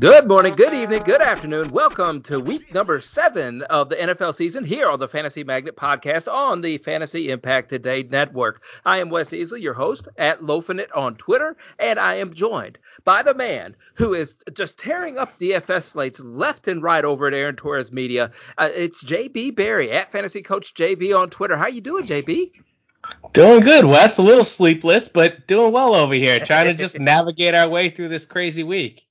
Good morning, good evening, good afternoon. Welcome to week number seven of the NFL season here on the Fantasy Magnet podcast on the Fantasy Impact Today network. I am Wes Easley, your host at Lofinit on Twitter, and I am joined by the man who is just tearing up DFS slates left and right over at Aaron Torres Media. Uh, it's JB Barry at Fantasy Coach JB on Twitter. How you doing, JB? Doing good, Wes. A little sleepless, but doing well over here. Trying to just navigate our way through this crazy week.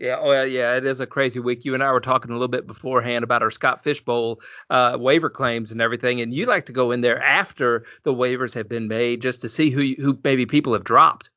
Yeah, oh yeah, it is a crazy week. You and I were talking a little bit beforehand about our Scott Fish Bowl uh, waiver claims and everything, and you like to go in there after the waivers have been made just to see who who maybe people have dropped.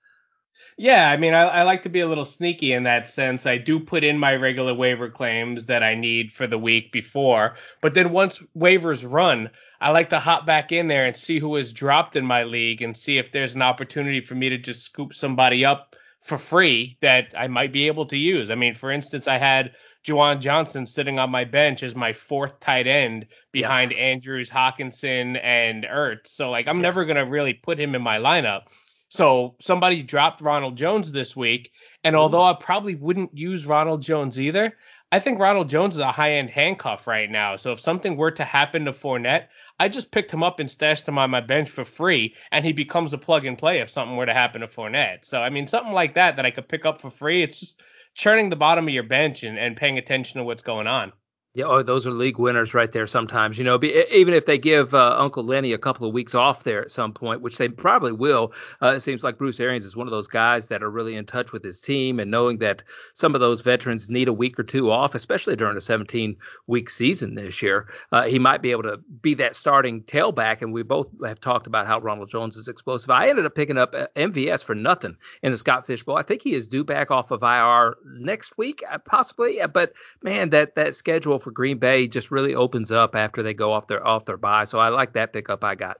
Yeah, I mean, I, I, like to be a little sneaky in that sense. I do put in my regular waiver claims that I need for the week before, but then once waivers run, I like to hop back in there and see who has dropped in my league and see if there's an opportunity for me to just scoop somebody up for free that I might be able to use. I mean, for instance, I had Juwan Johnson sitting on my bench as my fourth tight end behind yeah. Andrews, Hockenson, and Ertz. So like I'm yeah. never gonna really put him in my lineup. So somebody dropped Ronald Jones this week, and mm. although I probably wouldn't use Ronald Jones either, I think Ronald Jones is a high end handcuff right now. So if something were to happen to Fournette, I just picked him up and stashed him on my bench for free, and he becomes a plug and play if something were to happen to Fournette. So I mean, something like that that I could pick up for free. It's just churning the bottom of your bench and, and paying attention to what's going on. Yeah, oh, those are league winners right there. Sometimes, you know, be, even if they give uh, Uncle Lenny a couple of weeks off there at some point, which they probably will. Uh, it seems like Bruce Arians is one of those guys that are really in touch with his team and knowing that some of those veterans need a week or two off, especially during a 17 week season this year. Uh, he might be able to be that starting tailback. And we both have talked about how Ronald Jones is explosive. I ended up picking up uh, MVS for nothing in the Scott Fish Bowl. I think he is due back off of IR next week, uh, possibly. But man, that that schedule for Green Bay just really opens up after they go off their off their bye. So I like that pickup I got.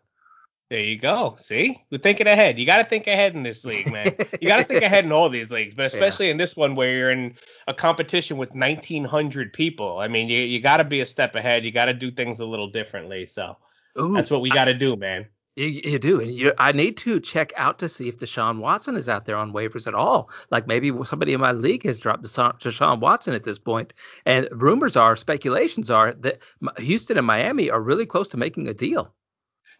There you go. See, we're thinking ahead. You got to think ahead in this league, man. You got to think ahead in all these leagues, but especially yeah. in this one where you're in a competition with 1,900 people. I mean, you you got to be a step ahead. You got to do things a little differently. So Ooh, that's what we got to do, man. You, you do. You, I need to check out to see if Deshaun Watson is out there on waivers at all. Like maybe somebody in my league has dropped Deshaun, Deshaun Watson at this point. And rumors are, speculations are that Houston and Miami are really close to making a deal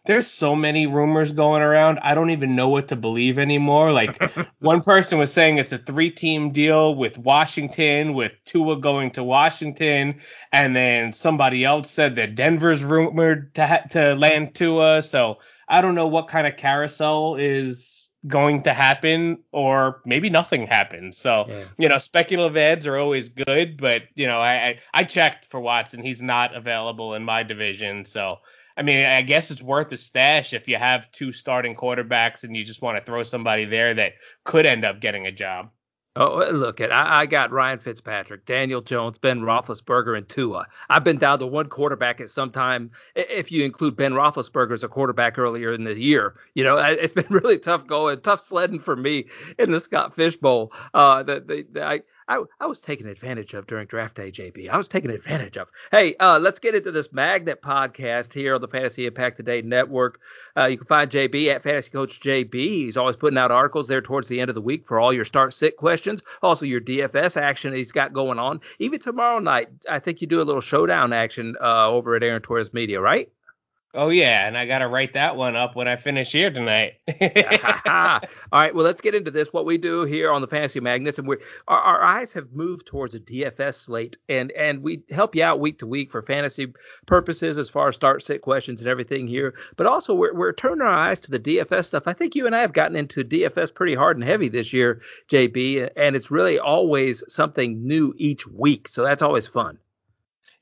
there's so many rumors going around. I don't even know what to believe anymore. Like one person was saying it's a three team deal with Washington, with Tua going to Washington, and then somebody else said that Denver's rumored to ha- to land Tua. So I don't know what kind of carousel is going to happen or maybe nothing happens. So, yeah. you know, speculative ads are always good, but you know, I, I, I checked for Watson. He's not available in my division. So I mean, I guess it's worth a stash if you have two starting quarterbacks and you just want to throw somebody there that could end up getting a job. Oh, look at I, I, got Ryan Fitzpatrick, Daniel Jones, Ben Roethlisberger, and Tua. I've been down to one quarterback at some time. If you include Ben Roethlisberger as a quarterback earlier in the year, you know it's been really tough going, tough sledding for me in the Scott Fish Bowl. Uh, the, the, the I I, I was taken advantage of during draft day, JB. I was taken advantage of. Hey, uh, let's get into this Magnet podcast here on the Fantasy Impact Today Network. Uh, you can find JB at Fantasy Coach JB. He's always putting out articles there towards the end of the week for all your start sit questions, also your DFS action he's got going on. Even tomorrow night, I think you do a little showdown action uh, over at Aaron Torres Media, right? Oh yeah, and I got to write that one up when I finish here tonight. All right, well let's get into this. What we do here on the Fantasy Magnets, and we our, our, eyes have moved towards a DFS slate, and and we help you out week to week for fantasy purposes as far as start sit questions and everything here. But also we're we're turning our eyes to the DFS stuff. I think you and I have gotten into DFS pretty hard and heavy this year, JB, and it's really always something new each week. So that's always fun.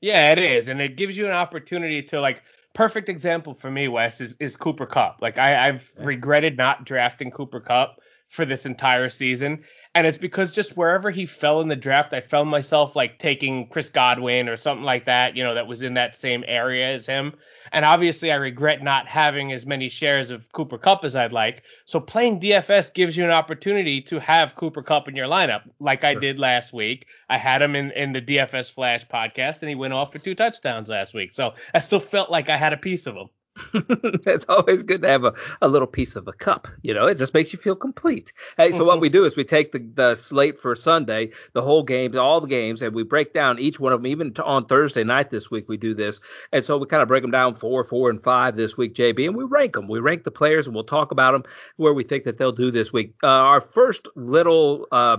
Yeah, it is, and it gives you an opportunity to like perfect example for me, Wes, is, is Cooper Kupp. Like I, I've regretted not drafting Cooper Kupp for this entire season. And it's because just wherever he fell in the draft, I found myself like taking Chris Godwin or something like that, you know, that was in that same area as him. And obviously, I regret not having as many shares of Cooper Kupp as I'd like. So playing DFS gives you an opportunity to have Cooper Kupp in your lineup, like I did last week. I had him in, in the DFS Flash podcast, and he went off for two touchdowns last week. So I still felt like I had a piece of him. it's always good to have a, a little piece of a cup. You know, it just makes you feel complete. Hey, so what we do is we take the, the slate for Sunday, the whole games, all the games, and we break down each one of them. Even on Thursday night this week, we do this. And so we kind of break them down four, four, and five this week, JB, and we rank them. We rank the players and we'll talk about them where we think that they'll do this week. Uh, our first little uh,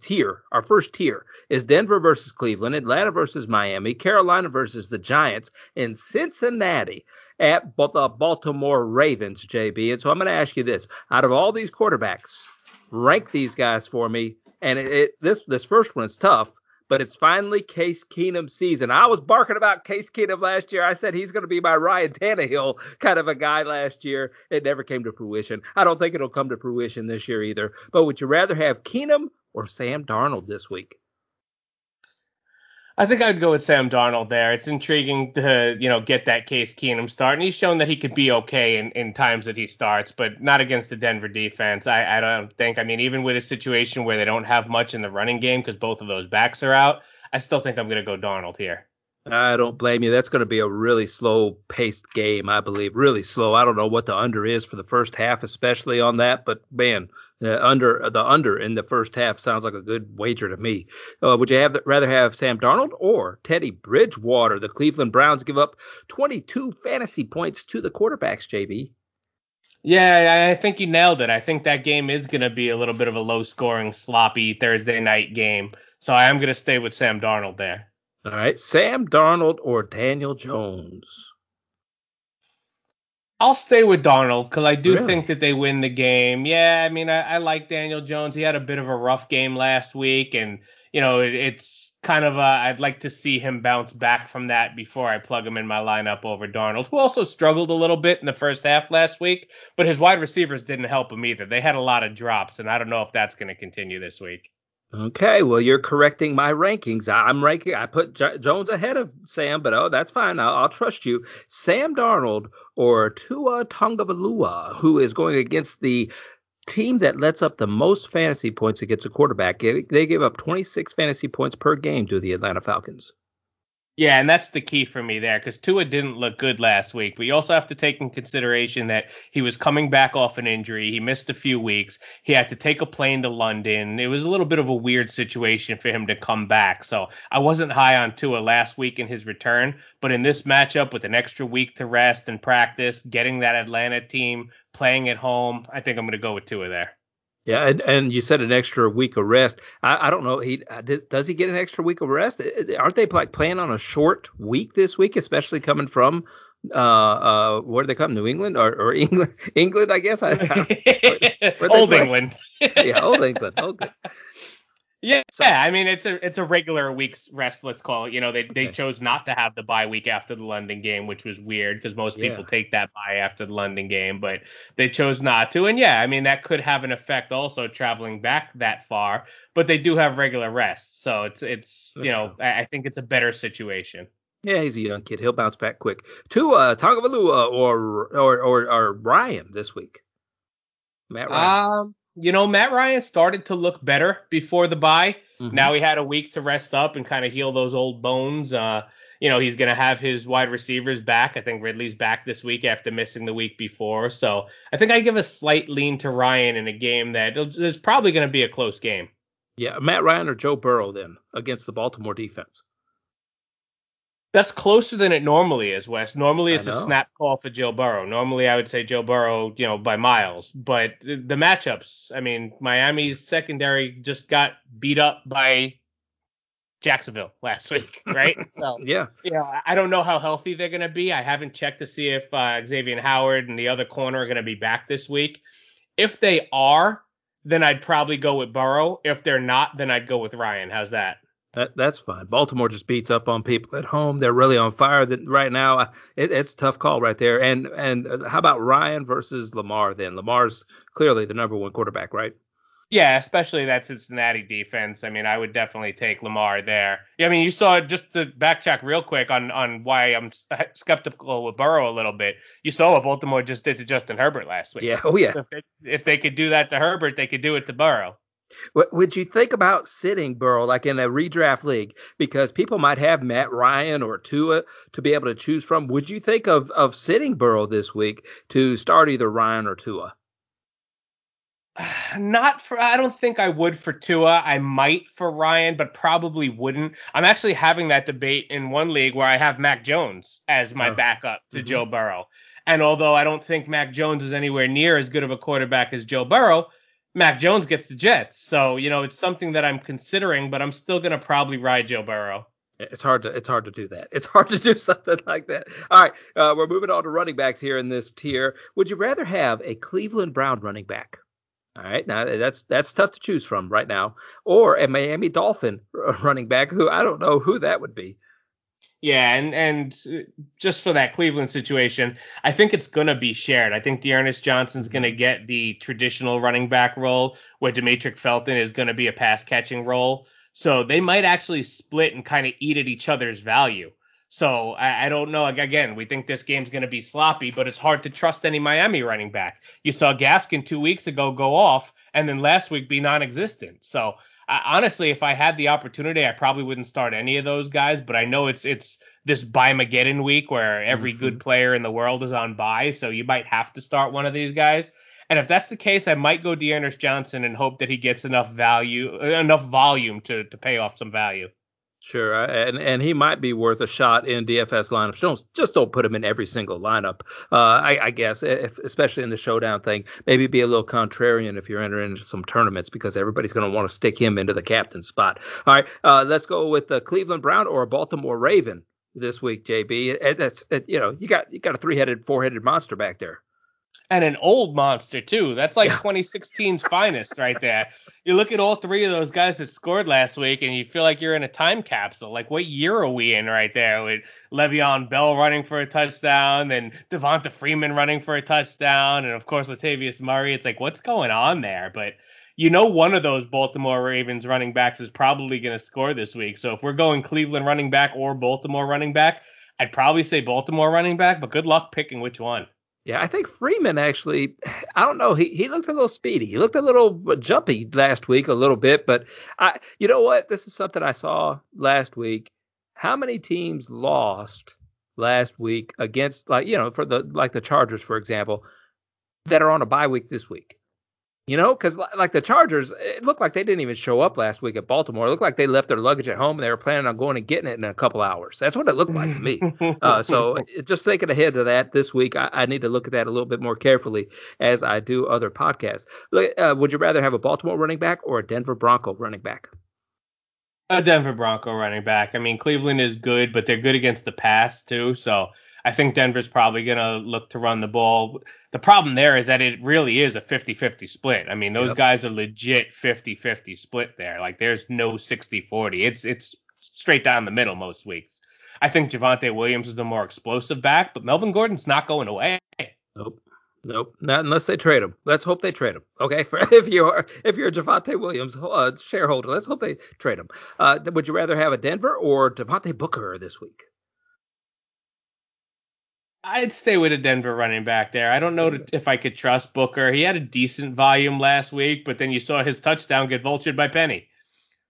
tier, our first tier is Denver versus Cleveland, Atlanta versus Miami, Carolina versus the Giants, and Cincinnati at the Baltimore Ravens, JB. And so I'm going to ask you this: out of all these quarterbacks, rank these guys for me. And it, it, this this first one is tough, but it's finally Case Keenum season. I was barking about Case Keenum last year. I said he's going to be my Ryan Tannehill kind of a guy last year. It never came to fruition. I don't think it'll come to fruition this year either. But would you rather have Keenum or Sam Darnold this week? I think I'd go with Sam Darnold there. It's intriguing to, you know, get that Case Keenum start. And he's shown that he could be okay in, in times that he starts, but not against the Denver defense. I, I don't think, I mean, even with a situation where they don't have much in the running game because both of those backs are out, I still think I'm going to go Darnold here. I don't blame you. That's going to be a really slow paced game, I believe. Really slow. I don't know what the under is for the first half, especially on that, but man, the under the under in the first half sounds like a good wager to me. Uh, would you have rather have Sam Darnold or Teddy Bridgewater? The Cleveland Browns give up 22 fantasy points to the quarterbacks. JB. Yeah, I think you nailed it. I think that game is going to be a little bit of a low scoring, sloppy Thursday night game. So I am going to stay with Sam Darnold there. All right, Sam Darnold or Daniel Jones. I'll stay with Darnold because I do really? think that they win the game. Yeah, I mean, I, I, like Daniel Jones. He had a bit of a rough game last week, and you know, it, it's kind of. i I'd like to see him bounce back from that before I plug him in my lineup over Darnold, who also struggled a little bit in the first half last week, but his wide receivers didn't help him either. They had a lot of drops, and I don't know if that's going to continue this week. Okay, well, you're correcting my rankings. I'm ranking. I put J- Jones ahead of Sam, but oh, that's fine. I'll, I'll, trust you. Sam Darnold or Tua Tagovailoa, who is going against the team that lets up the most fantasy points against a quarterback. They give up 26 fantasy points per game to the Atlanta Falcons. Yeah, and that's the key for me there because Tua didn't look good last week. But you also have to take in consideration that he was coming back off an injury. He missed a few weeks. He had to take a plane to London. It was a little bit of a weird situation for him to come back. So I wasn't high on Tua last week in his return. But in this matchup with an extra week to rest and practice, getting that Atlanta team playing at home, I think I'm going to go with Tua there. Yeah, and, and you said an extra week of rest. I, I don't know. He uh, does he get an extra week of rest? Aren't they like playing on a short week this week, especially coming from uh uh where do they come? New England or, or England? England, I guess. I, where, where old England. yeah, old England. Okay. Yeah, so, yeah. I mean, it's a it's a regular week's rest. Let's call it. You know, they they chose not to have the bye week after the London game, which was weird because most people take that bye after the London game, but they chose not to. And yeah, I mean that could have an effect also traveling back that far. But they do have regular rest, so it's it's That's you know I, I, think it's a better situation. Yeah, he's a young kid. He'll bounce back quick. To uh, Tagovailoa or or or or Ryan this week. Matt Ryan. Um, you know, Matt Ryan started to look better before the bye. Mm-hmm. Now he had a week to rest up and kind of heal those old bones. Uh, you know, he's going to have his wide receivers back. I think Ridley's back this week after missing the week before. So I think I give a slight lean to Ryan in a game that is probably going to be a close game. Yeah, Matt Ryan or Joe Burrow then against the Baltimore defense that's closer than it normally is, Wes. Normally it's a snap call for Joe Burrow. Normally I would say Joe Burrow, you know, by miles. But the matchups, I mean, Miami's secondary just got beat up by Jacksonville last week, right? so yeah, you know, I don't know how healthy they're going to be. I haven't checked to see if uh, Xavier Howard and the other corner are going to be back this week. If they are, then I'd probably go with Burrow. If they're not, then I'd go with Ryan. How's that? That, that's fine. Baltimore just beats up on people at home. They're really on fire that right now. It, it's a tough call right there. And and uh, how about Ryan versus Lamar? Then Lamar's clearly the number one quarterback, right? Yeah, especially that Cincinnati defense. I mean, I would definitely take Lamar there. Yeah, I mean, you saw just to backtrack real quick on on why I'm skeptical with Burrow a little bit. You saw what Baltimore just did to Justin Herbert last week. Yeah, oh yeah. So if, they, if they could do that to Herbert, they could do it to Burrow. Would you think about sitting Burrow like in a redraft league because people might have Matt Ryan or Tua to be able to choose from? Would you think of of sitting Burrow this week to start either Ryan or Tua? Not for. I don't think I would for Tua. I might for Ryan, but probably wouldn't. I'm actually having that debate in one league where I have Mac Jones as my oh. backup to mm-hmm. Joe Burrow. And although I don't think Mac Jones is anywhere near as good of a quarterback as Joe Burrow, Mac Jones gets the Jets. So, you know, it's something that I'm considering, but I'm still to probably ride Joe Burrow. It's hard to it's hard to do that. It's hard to do something like that. All right, uh, we're moving on to running backs here in this tier. Would you rather have a Cleveland Brown running back? All right, now that's that's tough to choose from right now, or a Miami Dolphin running back who I don't know who that would be. Yeah, and and just for that Cleveland situation, I think it's gonna be shared. I think D'Ernest Johnson's gonna mm-hmm. get the traditional running back role, where Demetric Felton is gonna be a pass catching role. So they might actually split and kind of eat at each other's value. So I, I, don't know. Again, we think this game's going to be sloppy, but it's hard to trust any Miami running back. You saw Gaskin two weeks ago go off, and then last week be non-existent. So I, honestly, if I had the opportunity, I probably wouldn't start any of those guys. But I know it's it's this bye Mageddon week where every mm-hmm. good player in the world is on bye, so you might have to start one of these guys. And if that's the case, I might go D'Ernest Johnson and hope that he gets enough value, enough volume to to pay off some value. Sure, and and he might be worth a shot in DFS lineups. Don't just don't put him in every single lineup. Uh, I, I, guess, if, especially in the showdown thing, maybe be a little contrarian if you're entering into some tournaments because everybody's going to want to stick him into the captain spot. All right, uh, let's go with the Cleveland Brown or a Baltimore Raven this week, JB. That's you know you got you got a three headed, four headed monster back there and an old monster too. That's like yeah. 2016's finest right there. You look at all three of those guys that scored last week, and you feel like you're in a time capsule. Like, what year are we in right there? With Le'Veon Bell running for a touchdown, and Devonta Freeman running for a touchdown, and of course Latavius Murray. It's like, what's going on there? But you know, one of those Baltimore Ravens running backs is probably going to score this week. So if we're going Cleveland running back or Baltimore running back, I'd probably say Baltimore running back. But good luck picking which one. Yeah, I think Freeman actually, I don't know, he, he looked a little speedy. He looked a little jumpy last week, a little bit, but I, you know what? This is something I saw last week. How many teams lost last week against, like, you know, for the, like the Chargers, for example, that are on a bye week this week? You know, because like the Chargers, it looked like they didn't even show up last week at Baltimore. It looked like they left their luggage at home and they were planning on going and getting it in a couple hours. That's what it looked like to me. Uh, so just thinking ahead to that this week, I, I, need to look at that a little bit more carefully as I do other podcasts. Uh, would you rather have a Baltimore running back or a Denver Bronco running back? A Denver Bronco running back. I mean, Cleveland is good, but they're good against the pass too. So I think Denver's probably going to look to run the ball. The problem there is that it really is a 50 50 split. I mean, those yep. guys are legit 50 50 split there. Like, there's no 60 40. It's, it's straight down the middle most weeks. I think Javonte Williams is the more explosive back, but Melvin Gordon's not going away. Nope. Nope, not unless they trade him. Let's hope they trade him. Okay, if you're if you're a Javonte Williams uh, shareholder, let's hope they trade him. Uh, would you rather have a Denver or Devontae Booker this week? I'd stay with a Denver running back there. I don't know if I could trust Booker. He had a decent volume last week, but then you saw his touchdown get vultured by Penny.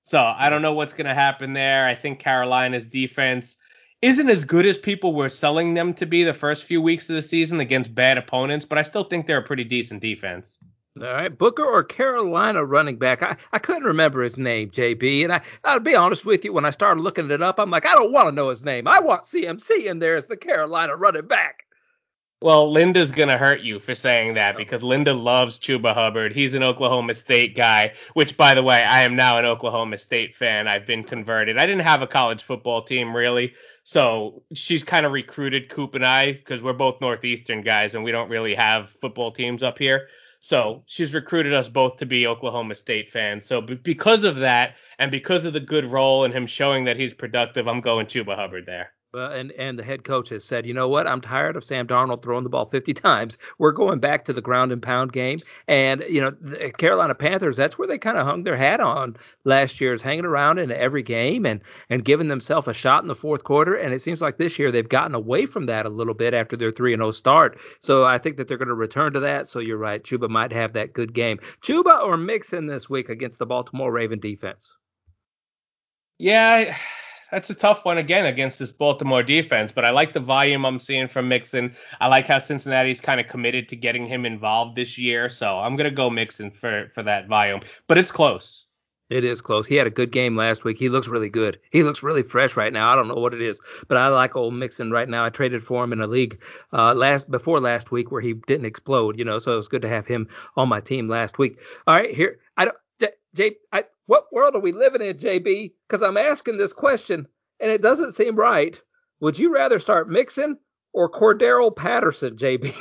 So I don't know what's going to happen there. I think Carolina's defense isn't as good as people were selling them to be the first few weeks of the season against bad opponents, but I still think they're a pretty decent defense. All right, Booker or Carolina running back. I, I couldn't remember his name, JB. And I, I'll be honest with you, when I started looking it up, I'm like, I don't want to know his name. I want CMC in there as the Carolina running back. Well, Linda's going to hurt you for saying that oh. because Linda loves Chuba Hubbard. He's an Oklahoma State guy, which, by the way, I am now an Oklahoma State fan. I've been converted. I didn't have a college football team, really. So she's kind of recruited Coop and I because we're both Northeastern guys and we don't really have football teams up here. So she's recruited us both to be Oklahoma State fans. So b- because of that, and because of the good role and him showing that he's productive, I'm going Chuba Hubbard there. And and the head coach has said, you know what? I'm tired of Sam Darnold throwing the ball 50 times. We're going back to the ground and pound game. And you know, the uh, Carolina Panthers, that's where they kind of hung their hat on last year, is hanging around in every game and and giving themselves a shot in the fourth quarter. And it seems like this year they've gotten away from that a little bit after their three and zero start. So I think that they're going to return to that. So you're right, Chuba might have that good game. Chuba or Mixon this week against the Baltimore Raven defense. Yeah that's a tough one again against this Baltimore defense. But I like the volume I'm seeing from Mixon. I like how Cincinnati's kind of committed to getting him involved this year. So I'm gonna go Mixon for for that volume. But it's close. It is close. He had a good game last week. He looks really good. He looks really fresh right now. I don't know what it is, but I like old Mixon right now. I traded for him in a league uh, last before last week where he didn't explode, you know. So it was good to have him on my team last week. All right, here I don't. J, J I, what world are we living in, JB? Because I'm asking this question and it doesn't seem right. Would you rather start Mixon or Cordarrelle Patterson, JB?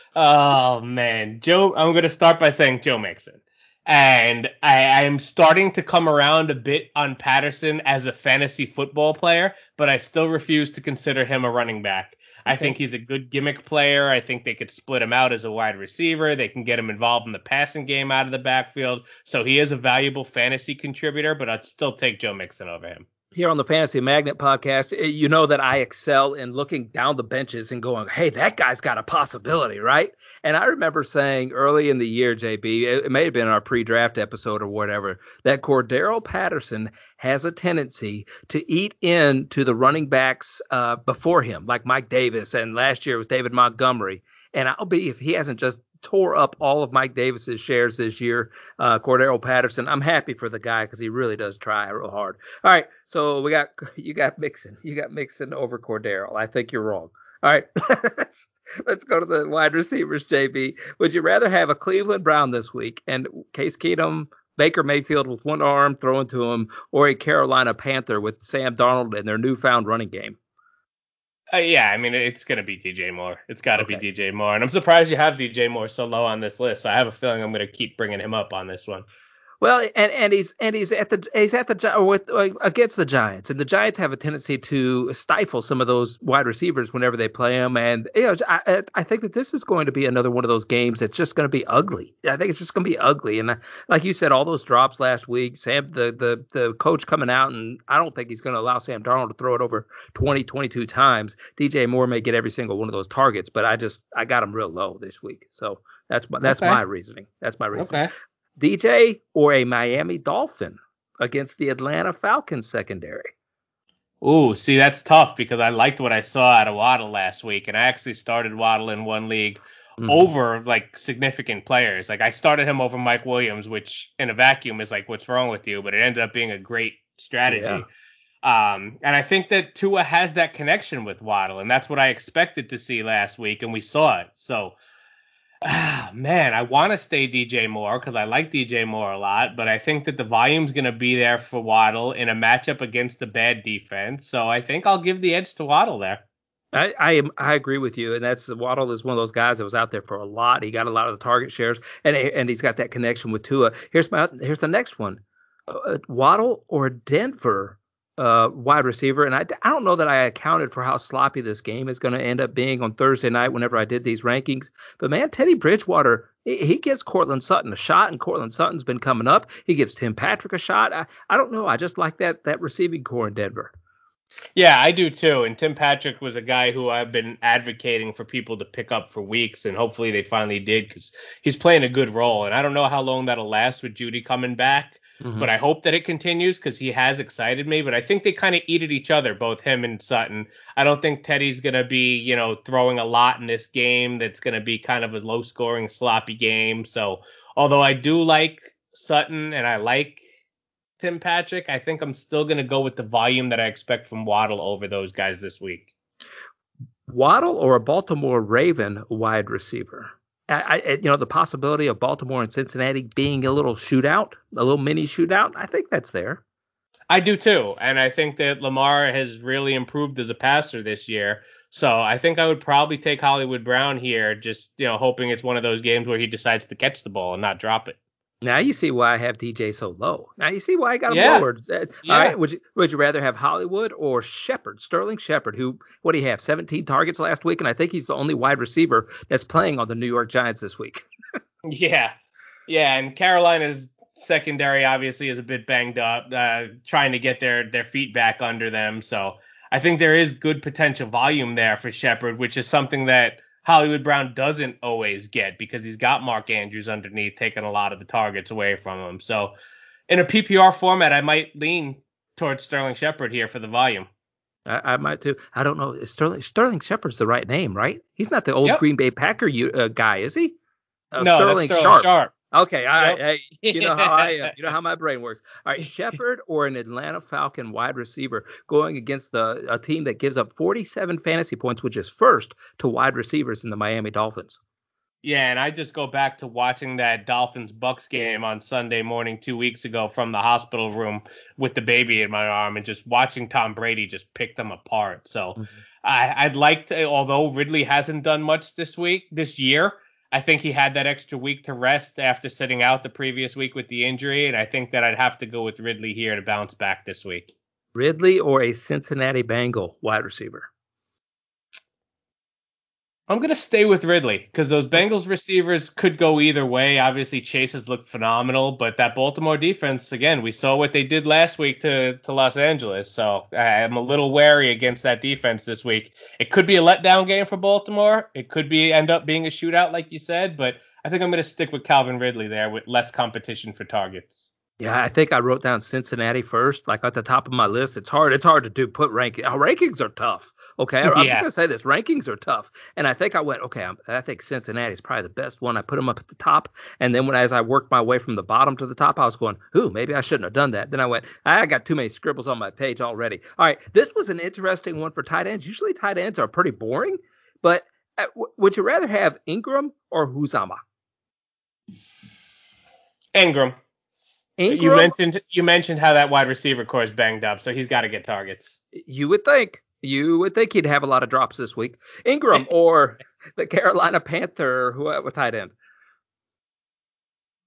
oh man, Joe. I'm going to start by saying Joe Mixon, and I, I am starting to come around a bit on Patterson as a fantasy football player, but I still refuse to consider him a running back. I think he's a good gimmick player. I think they could split him out as a wide receiver. They can get him involved in the passing game out of the backfield. So he is a valuable fantasy contributor, but I'd still take Joe Mixon over him here on the Fantasy Magnet podcast, eh, you know that I excel in looking down the benches and going, hey, that guy's got a possibility, right? And I remember saying early in the year, JB, it, may have been our pre draft episode or whatever, that Cordarrelle Patterson has a tendency to eat into the running backs uh, before him, like Mike Davis, and last year it was David Montgomery. And I'll be if he hasn't just tore up all of Mike Davis's shares this year. Uh, Cordarrelle Patterson, I'm happy for the guy because he really does try real hard. All right, so we got you got Mixon, you got Mixon over Cordero. I think you're wrong. All right, let's, let's go to the wide receivers. JB, would you rather have a Cleveland Brown this week and Case Keenum? Baker Mayfield with one arm throwing to him, or a Carolina Panther with Sam Darnold and their newfound running game? Uh, yeah, I mean it's gonna be DJ Moore. It's got to okay. be DJ Moore, and I'm surprised you have DJ Moore so low on this list. So I have a feeling I'm gonna keep bringing him up on this one. Well, and, and he's and he's at the he's at the with against the Giants, and the Giants have a tendency to stifle some of those wide receivers whenever they play them. And you know, I I think that this is going to be another one of those games that's just going to be ugly. I think it's just going to be ugly. And uh, like you said, all those drops last week, Sam, the the the coach coming out, and I don't think he's going to allow Sam Darnold to throw it over 20, 22 times. DJ Moore may get every single one of those targets, but I just I got him real low this week, so that's my that's okay. my reasoning. That's my reasoning. Okay. DJ or a Miami Dolphin against the Atlanta Falcons secondary? Ooh, see, that's tough because I liked what I saw out of Waddle last week, and I actually started Waddle in one league mm-hmm. over like significant players. Like I started him over Mike Williams, which in a vacuum is like, what's wrong with you? But it ended up being a great strategy. Yeah. Um, and I think that Tua has that connection with Waddle, and that's what I expected to see last week, and we saw it. So Ah, man, I want to stay DJ Moore because I like DJ Moore a lot, but I think that the volume's going to be there for Waddle in a matchup against a bad defense. So I think I'll give the edge to Waddle there. I, I am I agree with you, and that's Waddle is one of those guys that was out there for a lot. He got a lot of the target shares, and and he's got that connection with Tua. Here's my here's the next one: uh, Waddle or Denver uh, wide receiver. And I, I don't know that I accounted for how sloppy this game is going to end up being on Thursday night whenever I did these rankings. But man, Teddy Bridgewater, he, he gives Courtland Sutton a shot, and Courtland Sutton's been coming up. He gives Tim Patrick a shot. I, I don't know. I just like that that receiving corps in Denver. Yeah, I do too. And Tim Patrick was a guy who I've been advocating for people to pick up for weeks, and hopefully they finally did because he's playing a good role. And I don't know how long that'll last with Jeudy coming back. Mm-hmm. But I hope that it continues because he has excited me. But I think they kind of eat at each other, both him and Sutton. I don't think Teddy's going to be, you know, throwing a lot in this game. That's going to be kind of a low scoring, sloppy game. So, although I do like Sutton and I like Tim Patrick, I think I'm still going to go with the volume that I expect from Waddle over those guys this week. Waddle or a Baltimore Raven wide receiver? I, I, eh, you know, the possibility of Baltimore and Cincinnati being a little shootout, a little mini shootout, I think that's there. I do too. And I think that Lamar has really improved as a passer this year. So I think I would probably take Hollywood Brown here, just, you know, hoping it's one of those games where he decides to catch the ball and not drop it. Now you see why I have DJ so low. Now you see why I got him Yeah. lowered. Uh, Yeah. All right. Would you would you rather have Hollywood or Shepard, Sterling Shepard, who what do you have? 17 targets last week, and I think he's the only wide receiver that's playing on the New York Giants this week. Yeah, yeah, and Carolina's secondary obviously is a bit banged up, uh, trying to get their their feet back under them. So I think there is good potential volume there for Shepard, which is something that Hollywood Brown doesn't always get because he's got Mark Andrews underneath taking a lot of the targets away from him. So in a PPR format, I might lean towards Sterling Shepard here for the volume. I, I might too. I don't know. Sterling Sterling Shepard's the right name, right? He's not the old Yep. Green Bay Packer you, uh, guy, is he? Uh, no, Sterling, that's Sharpe. Sterling Sharpe. Okay, all right. Yep. Hey, you know how I, uh, you know how my brain works. All right, Shepard or an Atlanta Falcon wide receiver going against the a team that gives up 47 fantasy points, which is first to wide receivers in the Miami Dolphins. Yeah, and I just go back to watching that Dolphins Bucks game on Sunday morning two weeks ago from the hospital room with the baby in my arm and just watching Tom Brady just pick them apart. So Mhm. I, I'd like to, although Ridley hasn't done much this week, this year, I think he had that extra week to rest after sitting out the previous week with the injury. And I think that I'd have to go with Ridley here to bounce back this week. Ridley or a Cincinnati Bengal wide receiver. I'm going to stay with Ridley because those Bengals receivers could go either way. Obviously, Chase has looked phenomenal, but that Baltimore defense, again, we saw what they did last week to, to Los Angeles. So I'm a little wary against that defense this week. It could be a letdown game for Baltimore. It could be end up being a shootout, like you said, but I think I'm going to stick with Calvin Ridley there with less competition for targets. Yeah, I think I wrote down Cincinnati first, like at the top of my list. It's hard. It's hard to do put ranking. Our uh, rankings are tough. Okay, I'm just gonna say this: rankings are tough. And I think I went, okay, I'm, I think Cincinnati is probably the best one. I put them up at the top, and then when as I worked my way from the bottom to the top, I was going, ooh, maybe I shouldn't have done that. Then I went, I got too many scribbles on my page already. All right, this was an interesting one for tight ends. Usually tight ends are pretty boring, but uh, w- would you rather have Engram or Huzama? Engram, Engram, you mentioned you mentioned how that wide receiver corps is banged up, so he's got to get targets. You would think. You would think he'd have a lot of drops this week. Engram or the Carolina Panther, who uh, with tight end.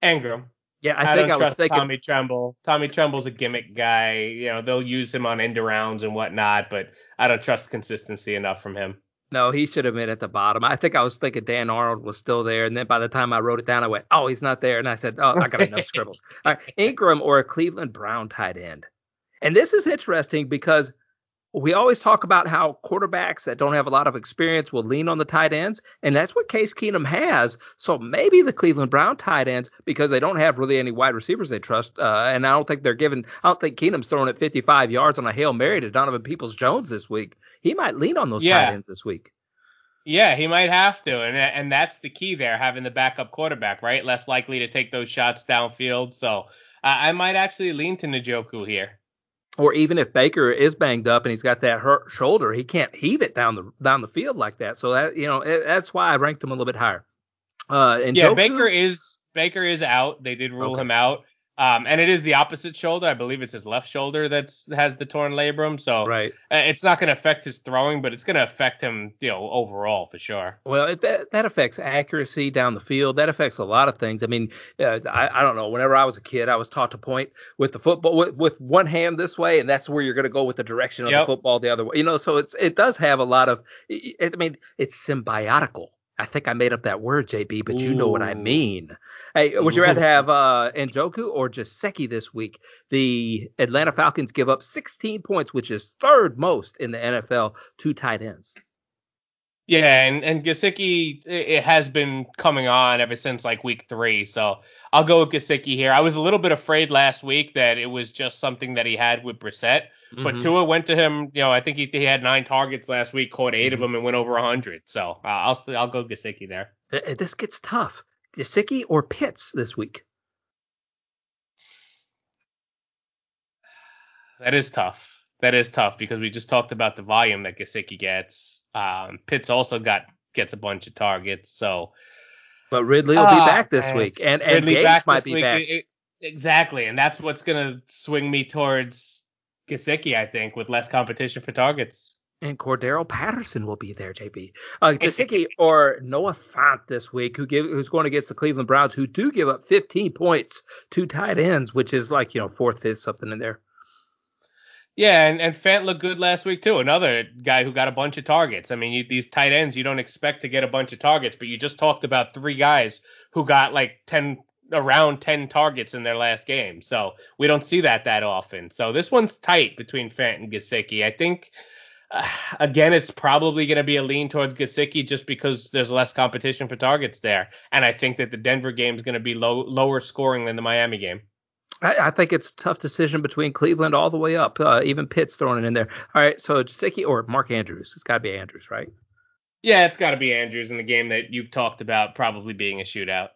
Engram. Yeah, I, I, think I was thinking. Tommy Tremble. Tommy Tremble's a gimmick guy. You know, they'll use him on end rounds and whatnot, but I don't trust consistency enough from him. No, he should have been at the bottom. I think I was thinking Dan Arnold was still there, and then by the time I wrote it down, I went, "Oh, he's not there," and I said, "Oh, I got enough scribbles." All right, Engram or a Cleveland Brown tight end, and this is interesting because we always talk about how quarterbacks that don't have a lot of experience will lean on the tight ends, and that's what Case Keenum has. So maybe the Cleveland Brown tight ends, because they don't have really any wide receivers they trust, uh, and I don't think they're giving. I don't think Keenum's throwing it 55 yards on a hail mary to Donovan Peoples Jones this week. He might lean on those Yeah. tight ends this week. Yeah, he might have to, and and that's the key there, having the backup quarterback, right? Less likely to take those shots downfield. So I I might actually lean to Njoku here. Or even if Baker is banged up and he's got that hurt shoulder, he can't heave it down the down the field like that. So that you know it, that's why I ranked him a little bit higher. Uh, and yeah, Joku- Baker is Baker is out. They did rule Okay. him out. Um, and it is the opposite shoulder. I believe it's his left shoulder that's has the torn labrum. So right. uh, it's not going to affect his throwing, but it's going to affect him, you know, overall for sure. Well, it, that that affects accuracy down the field. That affects a lot of things. I mean, uh, I I don't know. Whenever I was a kid, I was taught to point with the football with, with one hand this way, and that's where you're going to go with the direction of Yep. the football the other way. You know, so it's it does have a lot of. It, I mean, it's symbiotical. I think I made up that word, JB, but you know what I mean. Hey, would you rather have uh, Njoku or Gesicki this week? The Atlanta Falcons give up 16 points, which is third most in the NFL to tight ends. Yeah, and and Gesicki it it has been coming on ever since like week three. So I'll go with Gesicki here. I was a little bit afraid last week that it was just something that he had with Brissett, but Mhm. Tua went to him. You know, I think he, he had nine targets last week, caught 8 of Mhm. them, and went over hundred. So uh, I'll st- I'll go Gesicki there. Uh, This gets tough. Gesicki or Pitts this week? That is tough. That is tough because we just talked about the volume that Gesicki gets. Um, Pitts also got gets a bunch of targets. So But Ridley will Ah, be back this man. week, and and Ridley Gage back might this be week. back. It- it- exactly, and that's what's gonna swing me towards Gesicki, I think, with less competition for targets. And Cordero Patterson will be there, JB. Uh, Gesicki or Noah Fant this week, who give, who's going against the Cleveland Browns, who do give up 15 points to tight ends, which is like, you know, fourth, fifth, something in there. Yeah, and, and Fant looked good last week too. Another guy who got a bunch of targets. I mean, you, these tight ends, you don't expect to get a bunch of targets, but you just talked about three guys who got like 10, around 10 targets in their last game. So we don't see that that often. So this one's tight between Fant and Gesicki. I think, uh, again, it's probably going to be a lean towards Gesicki just because there's less competition for targets there. And I think that the Denver game is going to be low, lower scoring than the Miami game. I, I, think it's a tough decision between Cleveland all the way up. Uh, even Pitt's throwing it in there. All right, so Gesicki or Mark Andrews. It's got to be Andrews, right? Yeah, it's got to be Andrews in the game that you've talked about probably being a shootout.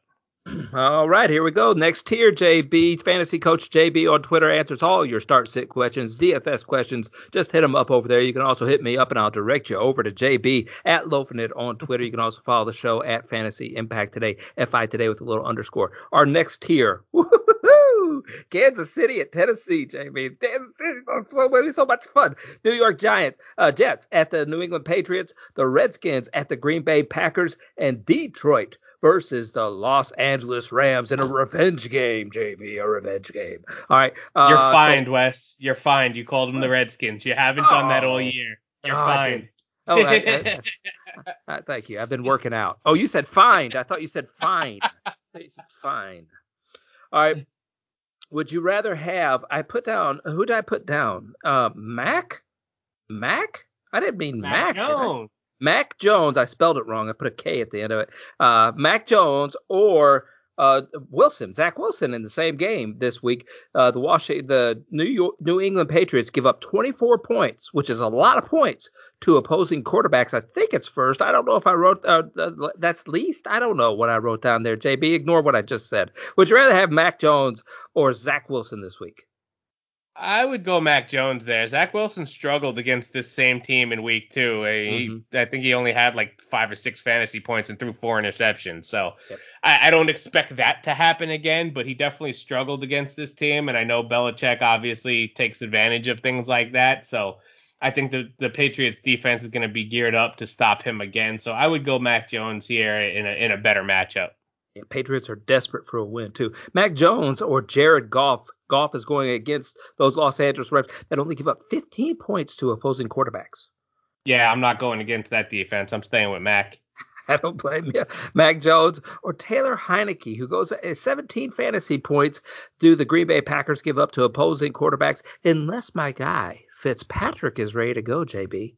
All right, here we go. Next tier, JB, fantasy coach JB on Twitter answers all your start sit questions, DFS questions. Just hit him up over there. You can also hit me up and I'll direct you over to JB at Lofinit on Twitter. You can also follow the show at Fantasy Impact Today, FI Today with a little underscore. Our next tier, Kansas City at Tennessee, JB. Kansas City, will be so much fun. New York Giants, uh, Jets at the New England Patriots, the Redskins at the Green Bay Packers, and Detroit versus the Los Angeles Rams in a revenge game, JB, a revenge game. All right. Uh, You're fined, so, Wes. You're fined. You called them the Redskins. You haven't oh, done that all oh. year. You're oh, fined. Oh, I, I, I, thank you. I've been working out. Oh, you said fined. I thought you said fine. I thought you said fine. All right. Would you rather have? I put down. Who did I put down? Uh, Mac. Mac. I didn't mean Mac. Mac Jones. Mac Jones, I spelled it wrong. I put a K at the end of it. Uh, Mac Jones or uh, Wilson, Zach Wilson in the same game this week. Uh, the Washington, the New York, New England Patriots give up 24 points, which is a lot of points to opposing quarterbacks. I think it's first. I don't know if I wrote uh, that's least. I don't know what I wrote down there. JB, ignore what I just said. Would you rather have Mac Jones or Zach Wilson this week? I would go Mac Jones there. Zach Wilson struggled against this same team in week two. He, mm-hmm. I think he only had like five or six fantasy points and threw four interceptions. So yep. I, I, don't expect that to happen again, but he definitely struggled against this team. And I know Belichick obviously takes advantage of things like that. So I think the, the Patriots defense is going to be geared up to stop him again. So I would go Mac Jones here in a, in a better matchup. Yeah, Patriots are desperate for a win too. Mac Jones or Jared Goff. Goff is going against those Los Angeles Rams that only give up 15 points to opposing quarterbacks. Yeah, I'm not going against that defense. I'm staying with Mac. I don't blame you. Mac Jones or Taylor Heinicke, who goes 17 fantasy points, do the Green Bay Packers give up to opposing quarterbacks unless my guy Fitzpatrick is ready to go, JB.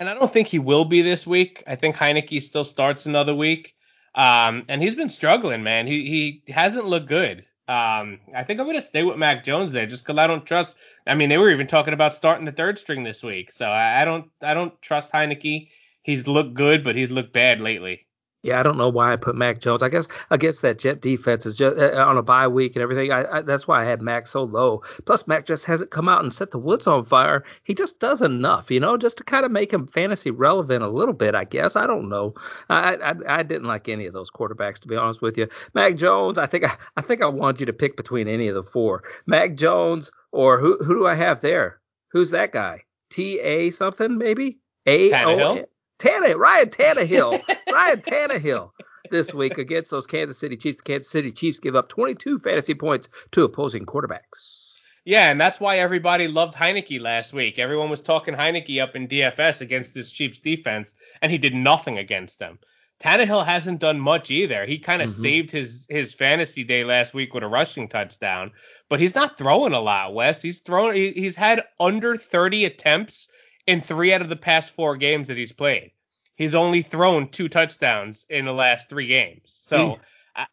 And I don't think he will be this week. I think Heinicke still starts another week. Um, and he's been struggling, man. He he hasn't looked good. Um, I think I'm gonna stay with Mac Jones there, just because I don't trust. I mean, they were even talking about starting the third string this week, so I, I don't I don't trust Heinicke. He's looked good, but he's looked bad lately. Yeah, I don't know why I put Mac Jones. I guess against that Jet defense is just uh, on a bye week and everything. I, I, that's why I had Mac so low. Plus, Mac just hasn't come out and set the woods on fire. He just does enough, you know, just to kind of make him fantasy relevant a little bit. I guess I don't know. I, I I didn't like any of those quarterbacks to be honest with you. Mac Jones. I think I, I think I want you to pick between any of the four. Mac Jones or who who do I have there? Who's that guy? T A something maybe? A O Tanner, Ryan Tannehill, Ryan Tannehill this week against those Kansas City Chiefs. The Kansas City Chiefs give up 22 fantasy points to opposing quarterbacks. Yeah, and that's why everybody loved Heinicke last week. Everyone was talking Heinicke up in DFS against this Chiefs defense, and he did nothing against them. Tannehill hasn't done much either. He kind of mm-hmm. saved his his fantasy day last week with a rushing touchdown, but he's not throwing a lot. Wes, he's thrown. He, he's had under 30 attempts in three out of the past four games that he's played. He's only thrown two touchdowns in the last three games. So mm.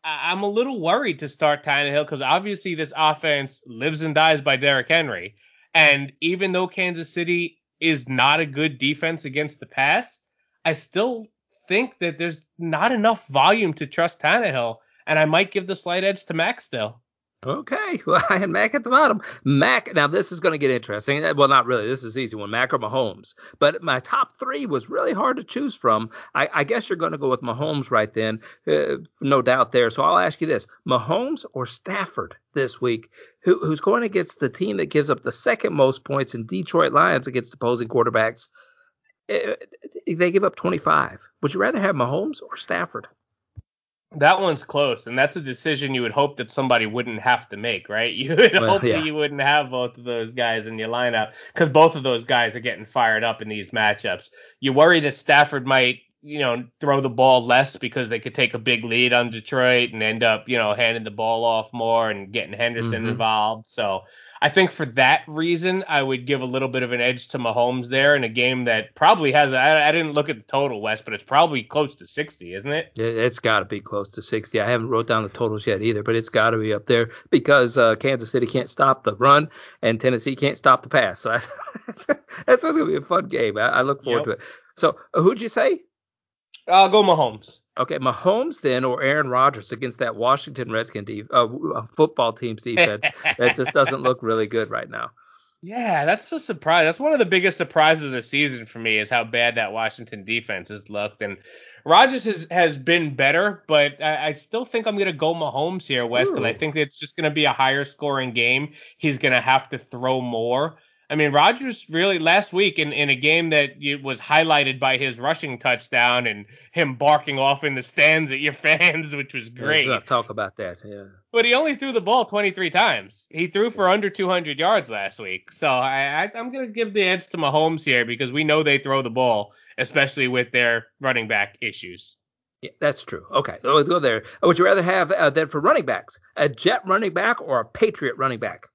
I, am a little worried to start Tannehill because obviously this offense lives and dies by Derrick Henry. And even though Kansas City is not a good defense against the pass, I still think that there's not enough volume to trust Tannehill. And I might give the slight edge to Max still. Okay, well, I had Mac at the bottom. Mac, now this is going to get interesting. Well, not really. This is easy one. Mac or Mahomes. But my top three was really hard to choose from. I, I guess you're going to go with Mahomes right then, uh, no doubt there. So I'll ask you this: Mahomes or Stafford this week who, who's going against the team that gives up the second most points in Detroit Lions against opposing quarterbacks. Eh, eh, they give up 25. Would you rather have Mahomes or Stafford? That one's close, and that's a decision you would hope that somebody wouldn't have to make, right? You would well, hope yeah. that you wouldn't have both of those guys in your lineup because both of those guys are getting fired up in these matchups. You worry that Stafford might you know, throw the ball less because they could take a big lead on Detroit and end up, you know, handing the ball off more and getting Henderson mm-hmm. involved. So I think for that reason, I would give a little bit of an edge to Mahomes there in a game that probably has. I, I didn't look at the total, West, but it's probably close to 60, isn't it? It's got to be close to 60. I haven't wrote down the totals yet either, but it's got to be up there because uh, Kansas City can't stop the run and Tennessee can't stop the pass. So that's, that's what's going to be a fun game. I, I look forward yep. to it. So uh, who'd you say? I'll go Mahomes. Okay, Mahomes then or Aaron Rodgers against that Washington Redskin de- uh, uh football team's defense that just doesn't look really good right now. Yeah, that's a surprise. That's one of the biggest surprises of the season for me is how bad that Washington defense has looked. And Rodgers has, has been better, but I, I still think I'm going to go Mahomes here, Wes, because I think it's just going to be a higher scoring game. He's going to have to throw more. I mean, Rodgers really last week in, in a game that was highlighted by his rushing touchdown and him barking off in the stands at your fans, which was great. Let's talk about that, yeah. But he only threw the ball 23 times. He threw for under 200 yards last week. So I, I, I'm going to give the edge to Mahomes here because we know they throw the ball, especially with their running back issues. Yeah, that's true. Okay, let's go there. Would you rather have uh, then for running backs a Jet running back or a Patriot running back?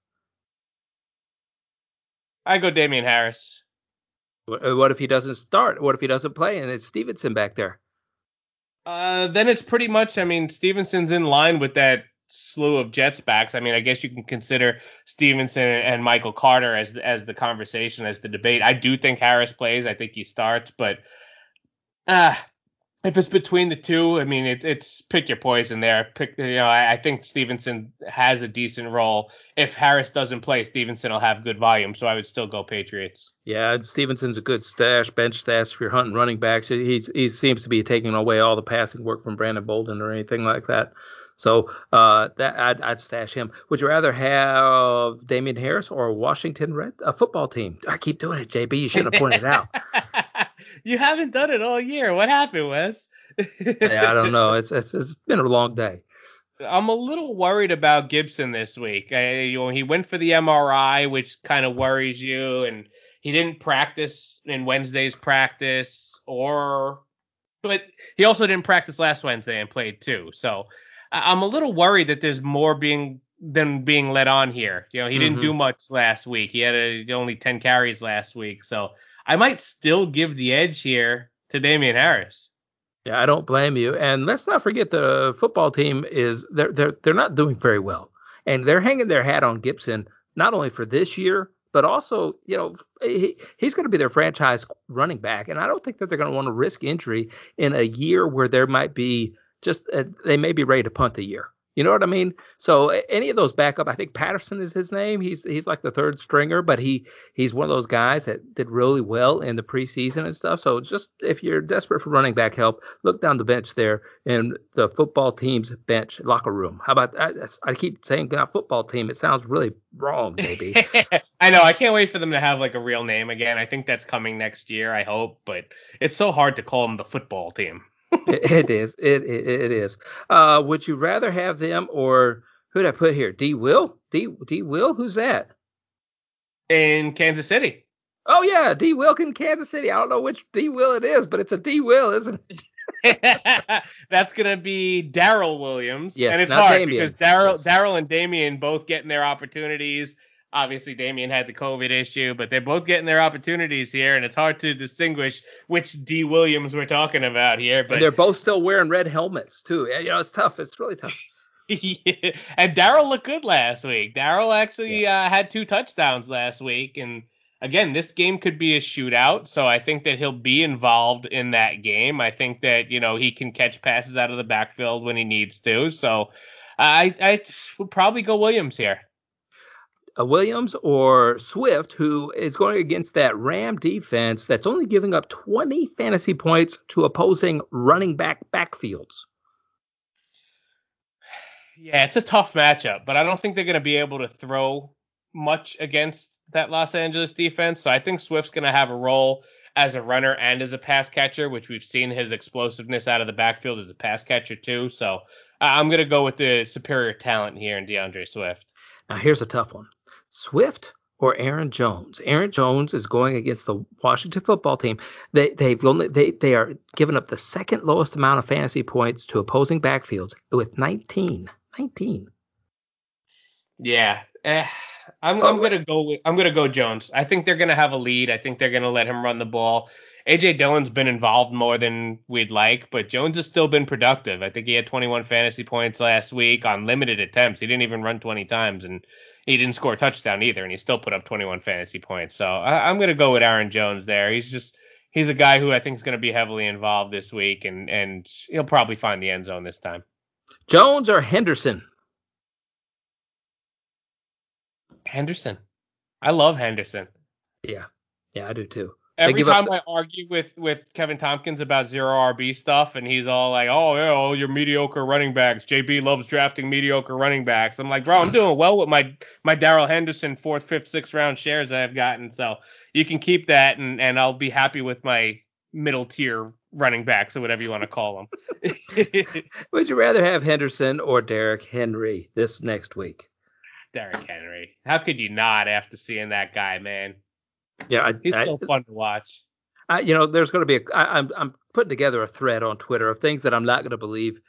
I go Damien Harris. Uh, what if he doesn't start? What if he doesn't play and it's Stevenson back there? Uh, then it's pretty much. I mean, Stevenson's in line with that slew of Jets backs. I mean, I guess you can consider Stevenson and Michael Carter as as the conversation, as the debate. I do think Harris plays. I think he starts, but uh if it's between the two, I mean, it's it's pick your poison there. Pick, you know, I, I, think Stevenson has a decent role. If Harris doesn't play, Stevenson will have good volume, so I would still go Patriots. Yeah, Stevenson's a good stash, bench stash if you're hunting running backs. He's he seems to be taking away all the passing work from Brandon Bolden or anything like that. So uh, that I'd, I'd stash him. Would you rather have Damien Harris or Washington Red a football team? I keep doing it, JB. You should have pointed it out. you haven't done it all year. What happened, Wes? yeah, I don't know. It's, it's it's been a long day. I'm a little worried about Gibson this week. I, you know, he went for the MRI, which kind of worries you, and he didn't practice in Wednesday's practice, or but he also didn't practice last Wednesday and played too. So I'm a little worried that there's more being than being let on here. You know, he mm-hmm. didn't do mm-hmm. much last week. He had a, only 10 carries last week. So I might still give the edge here to Damien Harris. Yeah, I don't blame you. And let's not forget the football team is they're they're they're not doing very well. And they're hanging their hat on Gibson not only for this year, but also, you know, he, he's going to be their franchise running back. And I don't think that they're going to want to risk injury in a year where there might be just uh, they may be ready to punt the year. You know what I mean? So any of those backup, I think Patterson is his name. He's he's like the third stringer, but he he's one of those guys that did really well in the preseason and stuff. So just if you're desperate for running back help, look down the bench there in the football team's bench locker room. How about that? I keep saying not football team. It sounds really wrong, maybe. I know. I can't wait for them to have like a real name again. I think that's coming next year. I hope, but it's so hard to call them the football team it, it is. It, it, it is. Uh, would you rather have them or who'd I put here? D. Will? D. D. Will? Who's that? In Kansas City. Oh yeah, D. Wilk in Kansas City. I don't know which D. Will it is, but it's a D. Will, isn't it? That's gonna be Darrel Williams. Yes, and it's hard Damien. because Daryl Darrel and Damien both getting their opportunities. Obviously, Damien had the COVID issue, but they're both getting their opportunities here, and it's hard to distinguish which D. Williams we're talking about here. But and they're both still wearing red helmets too. Yeah, You know, it's tough. It's really tough. yeah. And Darrel looked good last week. Darrel actually yeah. uh, had two touchdowns last week, and again, this game could be a shootout, so I think that he'll be involved in that game. I think that you know he can catch passes out of the backfield when he needs to. So I I would probably go Williams here. Uh, Williams or Swift, who is going against that Ram defense that's only giving up 20 fantasy points to opposing running back backfields. Yeah, it's a tough matchup, but I don't think they're going to be able to throw much against that Los Angeles defense. So I think Swift's going to have a role as a runner and as a pass catcher, which we've seen his explosiveness out of the backfield as a pass catcher too. So uh, I'm going to go with the superior talent here in DeAndre Swift. Now here's a tough one: Swift or Aaron Jones. Aaron Jones is going against the Washington football team. They they've only they they are giving up the second lowest amount of fantasy points to opposing backfields with 19. 19. Yeah. Eh, I'm, I'm gonna go. With, I'm gonna go Jones. I think they're gonna have a lead. I think they're gonna let him run the ball. AJ Dillon's been involved more than we'd like, but Jones has still been productive. I think he had 21 fantasy points last week on limited attempts. He didn't even run 20 times, and he didn't score a touchdown either, and he still put up 21 fantasy points. So I, am gonna go with Aaron Jones there. He's just he's a guy who I think is gonna be heavily involved this week, and and he'll probably find the end zone this time. Jones or Henderson? Henderson. I love Henderson. Yeah. Yeah, I do too. Every time the- I argue with with Kevin Tompkins about zero RB stuff, and he's all like, "Oh, yeah, all your mediocre running backs." JB loves drafting mediocre running backs. I'm like, bro, I'm mm. doing well with my my Darrell Henderson fourth, fifth, sixth round shares I've gotten. So you can keep that, and and I'll be happy with my middle tier running backs or whatever you want to call them. Would you rather have Henderson or Derrick Henry this next week? Derrick Henry. How could you not after seeing that guy, man? Yeah, I, he's I, so fun to watch. I, you know, there's going to be a. I, I'm I'm putting together a thread on Twitter of things that I'm not going to believe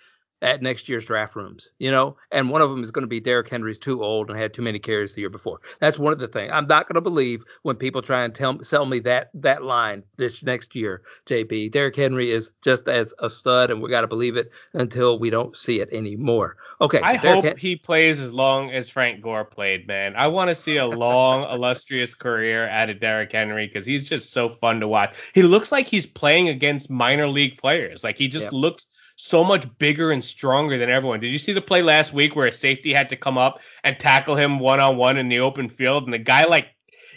at next year's draft rooms, you know, and one of them is going to be Derrick Henry's too old and had too many carries the year before. That's one of the things. I'm not going to believe when people try and tell sell me that that line this next year. JB Derrick Henry is just as a stud, and we got to believe it until we don't see it anymore. Okay, so I Derrick hope Hen- he plays as long as Frank Gore played. Man, I want to see a long, illustrious career out of Derrick Henry because he's just so fun to watch. He looks like he's playing against minor league players. Like he just yep. looks so much bigger and stronger than everyone. Did you see the play last week where a safety had to come up and tackle him one on one in the open field, and the guy like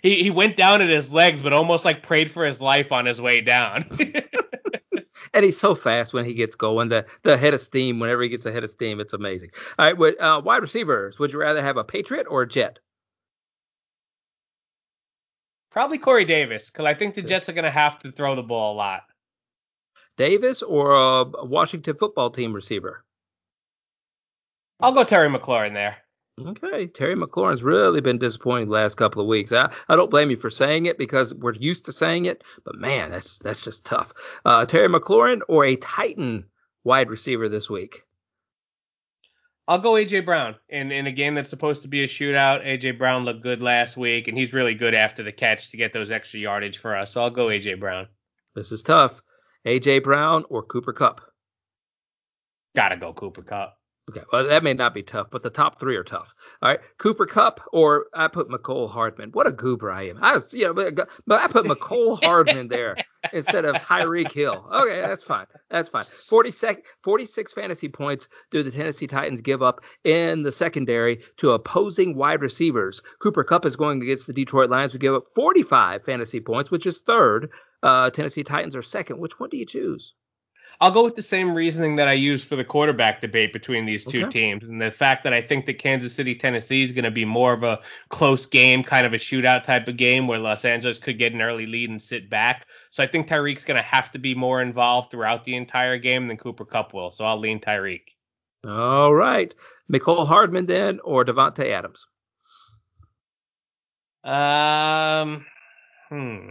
he, he went down at his legs, but almost like prayed for his life on his way down. and he's so fast when he gets going. The the head of steam, whenever he gets a head of steam, it's amazing. All right, with, uh, wide receivers, would you rather have a Patriot or a Jet? Probably Corey Davis, because I think the Jets are going to have to throw the ball a lot. Davis or a Washington football team receiver? I'll go Terry McLaurin there. Okay, Terry McLaurin's really been disappointing the last couple of weeks. I, I don't blame you for saying it because we're used to saying it, but man, that's that's just tough. Uh, Terry McLaurin or a Titan wide receiver this week? I'll go AJ Brown in in a game that's supposed to be a shootout. AJ Brown looked good last week, and he's really good after the catch to get those extra yardage for us. So I'll go AJ Brown. This is tough. AJ Brown or Cooper Kupp? Gotta go Cooper Kupp. Okay, well that may not be tough, but the top three are tough. All right, Cooper Kupp or I put Mecole Hardman. What a goober I am! I was, you know, but, I put Mecole Hardman there instead of Tyreek Hill. Okay, that's fine. That's fine. 40 sec- 46 fantasy points do the Tennessee Titans give up in the secondary to opposing wide receivers. Cooper Kupp is going against the Detroit Lions, who give up 45 fantasy points, which is third. Uh, Tennessee Titans are second. Which one do you choose? I'll go with the same reasoning that I used for the quarterback debate between these two okay. teams, and the fact that I think that Kansas City, Tennessee is going to be more of a close game, kind of a shootout type of game where Los Angeles could get an early lead and sit back. So I think Tyreek's going to have to be more involved throughout the entire game than Cooper Kupp will. So I'll lean Tyreek. All right, Mecole Hardman then, or Davante Adams. Um, hmm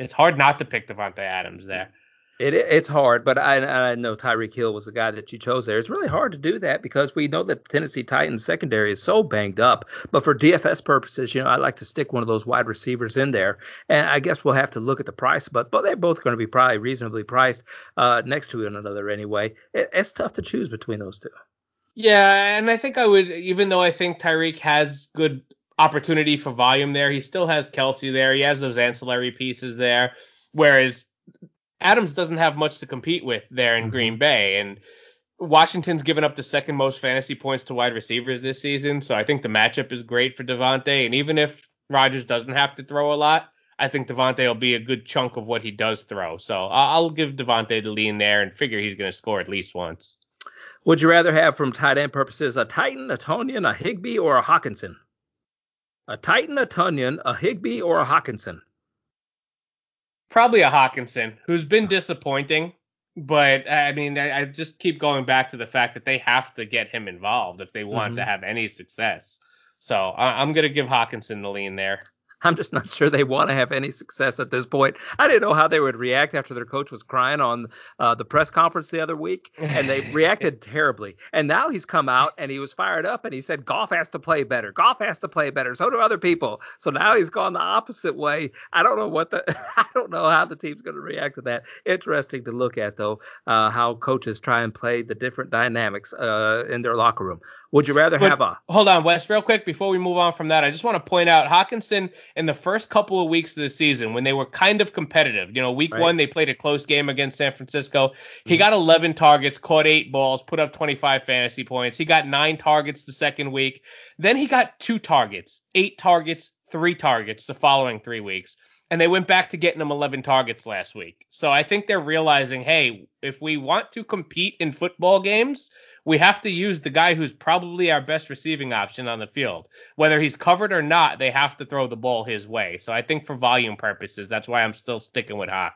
it's hard not to pick Davante Adams there. It, it's hard, but I, I know Tyreek Hill was the guy that you chose there. It's really hard to do that because we know that Tennessee Titans secondary is so banged up. But for DFS purposes, you know, I like to stick one of those wide receivers in there, and I guess we'll have to look at the price. But but they're both going to be probably reasonably priced uh, next to one another anyway. It, it's tough to choose between those two. Yeah, and I think I would, even though I think Tyreek has good opportunity for volume there. He still has Kelce there. He has those ancillary pieces there. Whereas Adams doesn't have much to compete with there in mm-hmm. Green Bay. And Washington's given up the second most fantasy points to wide receivers this season. So I think the matchup is great for Davante. And even if Rodgers doesn't have to throw a lot, I think Davante will be a good chunk of what he does throw. So I'll give Davante the lean there and figure he's going to score at least once. Would you rather have, from tight end purposes, a Titan, a Tonyan, a Higbee, or a Hockenson? A Titan, a Tonyan, a Higbee, or a Hockenson? Probably a Hockenson, who's been disappointing. But I mean, I, I, just keep going back to the fact that they have to get him involved if they want mm-hmm. to have any success. So I, I'm going to give Hockenson the lean there. I'm just not sure they want to have any success at this point. I didn't know how they would react after their coach was crying on uh, the press conference the other week, and they reacted terribly. And now he's come out and he was fired up and he said Goff has to play better. Goff has to play better. So do other people. So now he's gone the opposite way. I don't know what the I don't know how the team's going to react to that. Interesting to look at though, uh, how coaches try and play the different dynamics uh, in their locker room. Would you rather but, have a hold on, Wes, real quick before we move on from that? I just want to point out Hockenson in the first couple of weeks of the season when they were kind of competitive. You know, week right. one they played a close game against San Francisco. He mm-hmm. got 11 targets, caught eight balls, put up 25 fantasy points. He got nine targets the second week. Then he got two targets, eight targets, three targets the following three weeks and they went back to getting him 11 targets last week. So I think they're realizing, hey, if we want to compete in football games, we have to use the guy who's probably our best receiving option on the field. Whether he's covered or not, they have to throw the ball his way. So I think for volume purposes, that's why I'm still sticking with Hawk.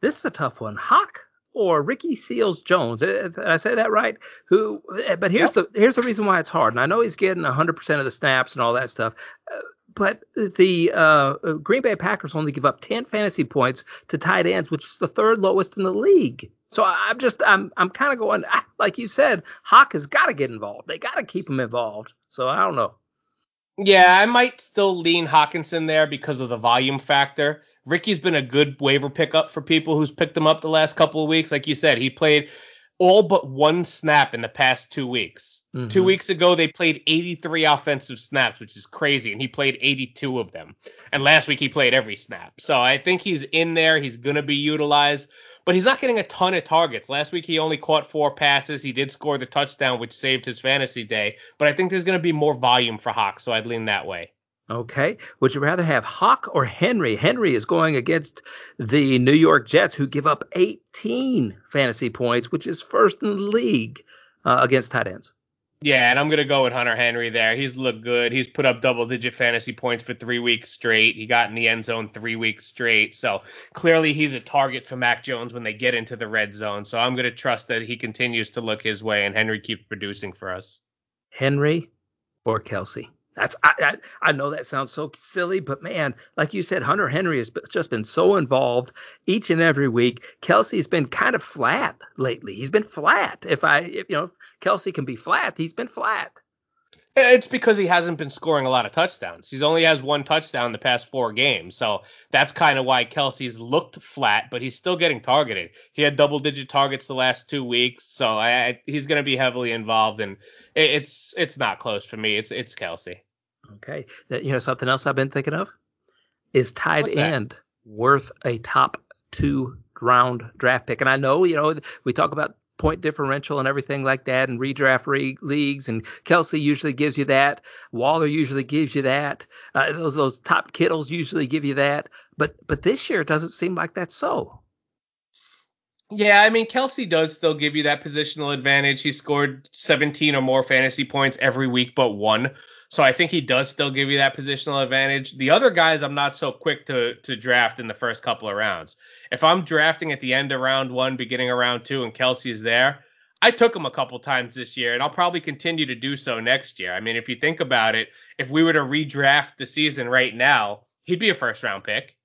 This is a tough one. Hawk or Ricky Seals Jones. Eh, eh, did I say that right? Who? Eh, but here's yep. the here's the reason why it's hard. And I know he's getting 100 percent of the snaps and all that stuff. Uh, but the uh, Green Bay Packers only give up 10 fantasy points to tight ends, which is the third lowest in the league. So I'm just I'm I'm kind of going ah, like you said, Hawk has got to get involved. They got to keep him involved. So I don't know. Yeah, I might still lean Hockenson there because of the volume factor. Ricky's been a good waiver pickup for people who's picked him up the last couple of weeks. Like you said, he played all but one snap in the past two weeks. Mm-hmm. Two weeks ago, they played 83 offensive snaps, which is crazy, and he played 82 of them. And last week, he played every snap. So I think he's in there. He's going to be utilized, but he's not getting a ton of targets. Last week, he only caught four passes. He did score the touchdown, which saved his fantasy day. But I think there's going to be more volume for Hawk, so I'd lean that way. Okay. Would you rather have Hawk or Henry? Henry is going against the New York Jets, who give up 18 fantasy points, which is first in the league uh, against tight ends. Yeah, and I'm going to go with Hunter Henry there. He's looked good. He's put up double digit fantasy points for three weeks straight. He got in the end zone three weeks straight. So clearly he's a target for Mac Jones when they get into the red zone. So I'm going to trust that he continues to look his way and Henry keeps producing for us. Henry or Kelce? That's I, I, I know that sounds so silly, but man, like you said, Hunter Henry has just been so involved each and every week. Kelce's been kind of flat lately. He's been flat. If I, if, you know, Kelce can be flat, he's been flat. It's because he hasn't been scoring a lot of touchdowns. He's only has one touchdown the past four games. So that's kind of why Kelce's looked flat, but he's still getting targeted. He had double digit targets the last two weeks. So I, he's going to be heavily involved. And it, it's it's not close for me. It's it's Kelce. Okay. That You know, something else I've been thinking of is tight What's end worth a top two round draft pick. And I know, you know, we talk about point differential and everything like that and redraft re- leagues and Kelce usually gives you that. Waller usually gives you that. Uh, those those top Kittles usually give you that. But but this year it doesn't seem like that's so. Yeah, I mean Kelce does still give you that positional advantage. He scored 17 or more fantasy points every week but one. So I think he does still give you that positional advantage. The other guys, I'm not so quick to to draft in the first couple of rounds. If I'm drafting at the end of round one, beginning of round two, and Kelce is there, I took him a couple times this year, and I'll probably continue to do so next year. I mean, if you think about it, if we were to redraft the season right now, he'd be a first round pick.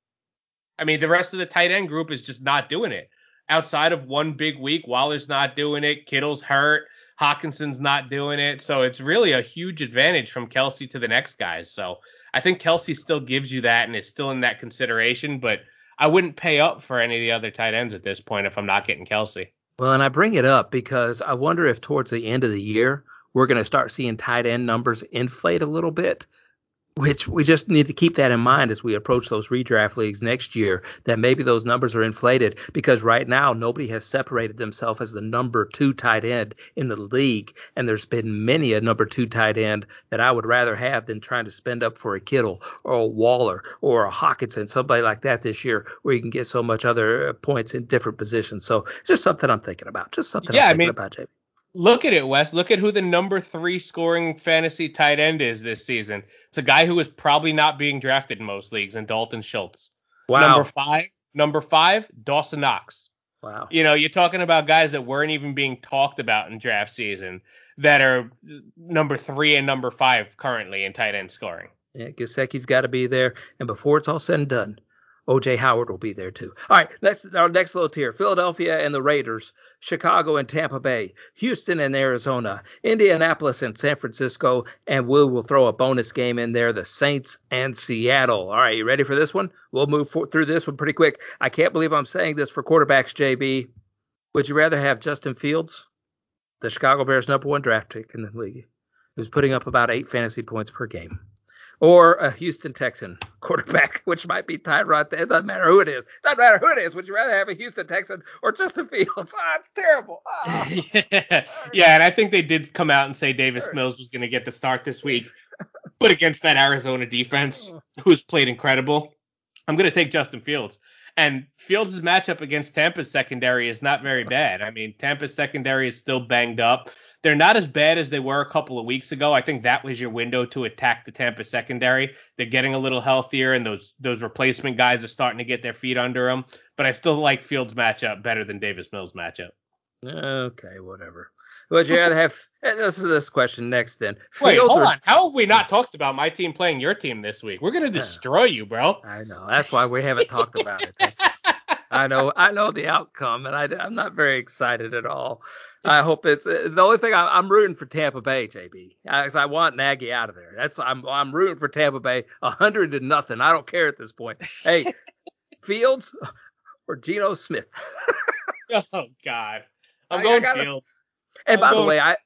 I mean, the rest of the tight end group is just not doing it. Outside of one big week, Waller's not doing it. Kittle's hurt. Hockenson's not doing it. So it's really a huge advantage from Kelce to the next guys. So I think Kelce still gives you that and is still in that consideration, but I wouldn't pay up for any of the other tight ends at this point if I'm not getting Kelce. Well, and I bring it up because I wonder if towards the end of the year, we're going to start seeing tight end numbers inflate a little bit which we just need to keep that in mind as we approach those redraft leagues next year that maybe those numbers are inflated because right now nobody has separated themselves as the number two tight end in the league. And there's been many a number two tight end that i would rather have than trying to spend up for a kittle or a waller or a hockenson somebody like that this year where you can get so much other points in different positions. So just something i'm thinking about. Just something yeah, i'm thinking I mean, about jb Look at it, Wes. Look at who the number three scoring fantasy tight end is this season. It's a guy who is probably not being drafted in most leagues, and Dalton Schultz. Wow. Number five, number five, Dawson Knox. Wow. You know, you're talking about guys that weren't even being talked about in draft season that are number three and number five currently in tight end scoring. Yeah, Gesicki's got to be there. And before it's all said and done, OJ Howard will be there too. All right, next our next little tier: Philadelphia and the Raiders, Chicago and Tampa Bay, Houston and Arizona, Indianapolis and San Francisco, and we will throw a bonus game in there: the Saints and Seattle. All right, you ready for this one? We'll move for, through this one pretty quick. I can't believe I'm saying this for quarterbacks, JB. Would you rather have Justin Fields, the Chicago Bears' number one draft pick in the league, who's putting up about eight fantasy points per game? Or a Houston Texan quarterback, which might be Tyrod. It doesn't matter who it is. It doesn't matter who it is. Would you rather have a Houston Texan or Justin Fields? Ah, it's terrible. Ah. yeah. yeah, and I think they did come out and say Davis Mills was going to get the start this week, but against that Arizona defense, who's played incredible, I'm going to take Justin Fields. And Fields' matchup against Tampa's secondary is not very bad. I mean, Tampa's secondary is still banged up. They're not as bad as they were a couple of weeks ago. I think that was your window to attack the Tampa secondary. They're getting a little healthier, and those those replacement guys are starting to get their feet under them. But I still like Fields' matchup better than Davis Mills' matchup. Okay, whatever. Would you rather have? This is this question next. Then Wait, Fields hold or, on. How have we not talked about my team playing your team this week? We're gonna destroy you, bro. I know. That's why we haven't talked about it. That's, I know. I know the outcome, and I, I'm not very excited at all. I hope it's uh, the only thing I, am rooting for Tampa Bay, JB, because I want Nagy out of there. That's I'm I'm rooting for Tampa Bay, a hundred to nothing. I don't care at this point. Hey, Fields or Geno Smith? oh God, I'm I, going I gotta, Fields. And by the way, I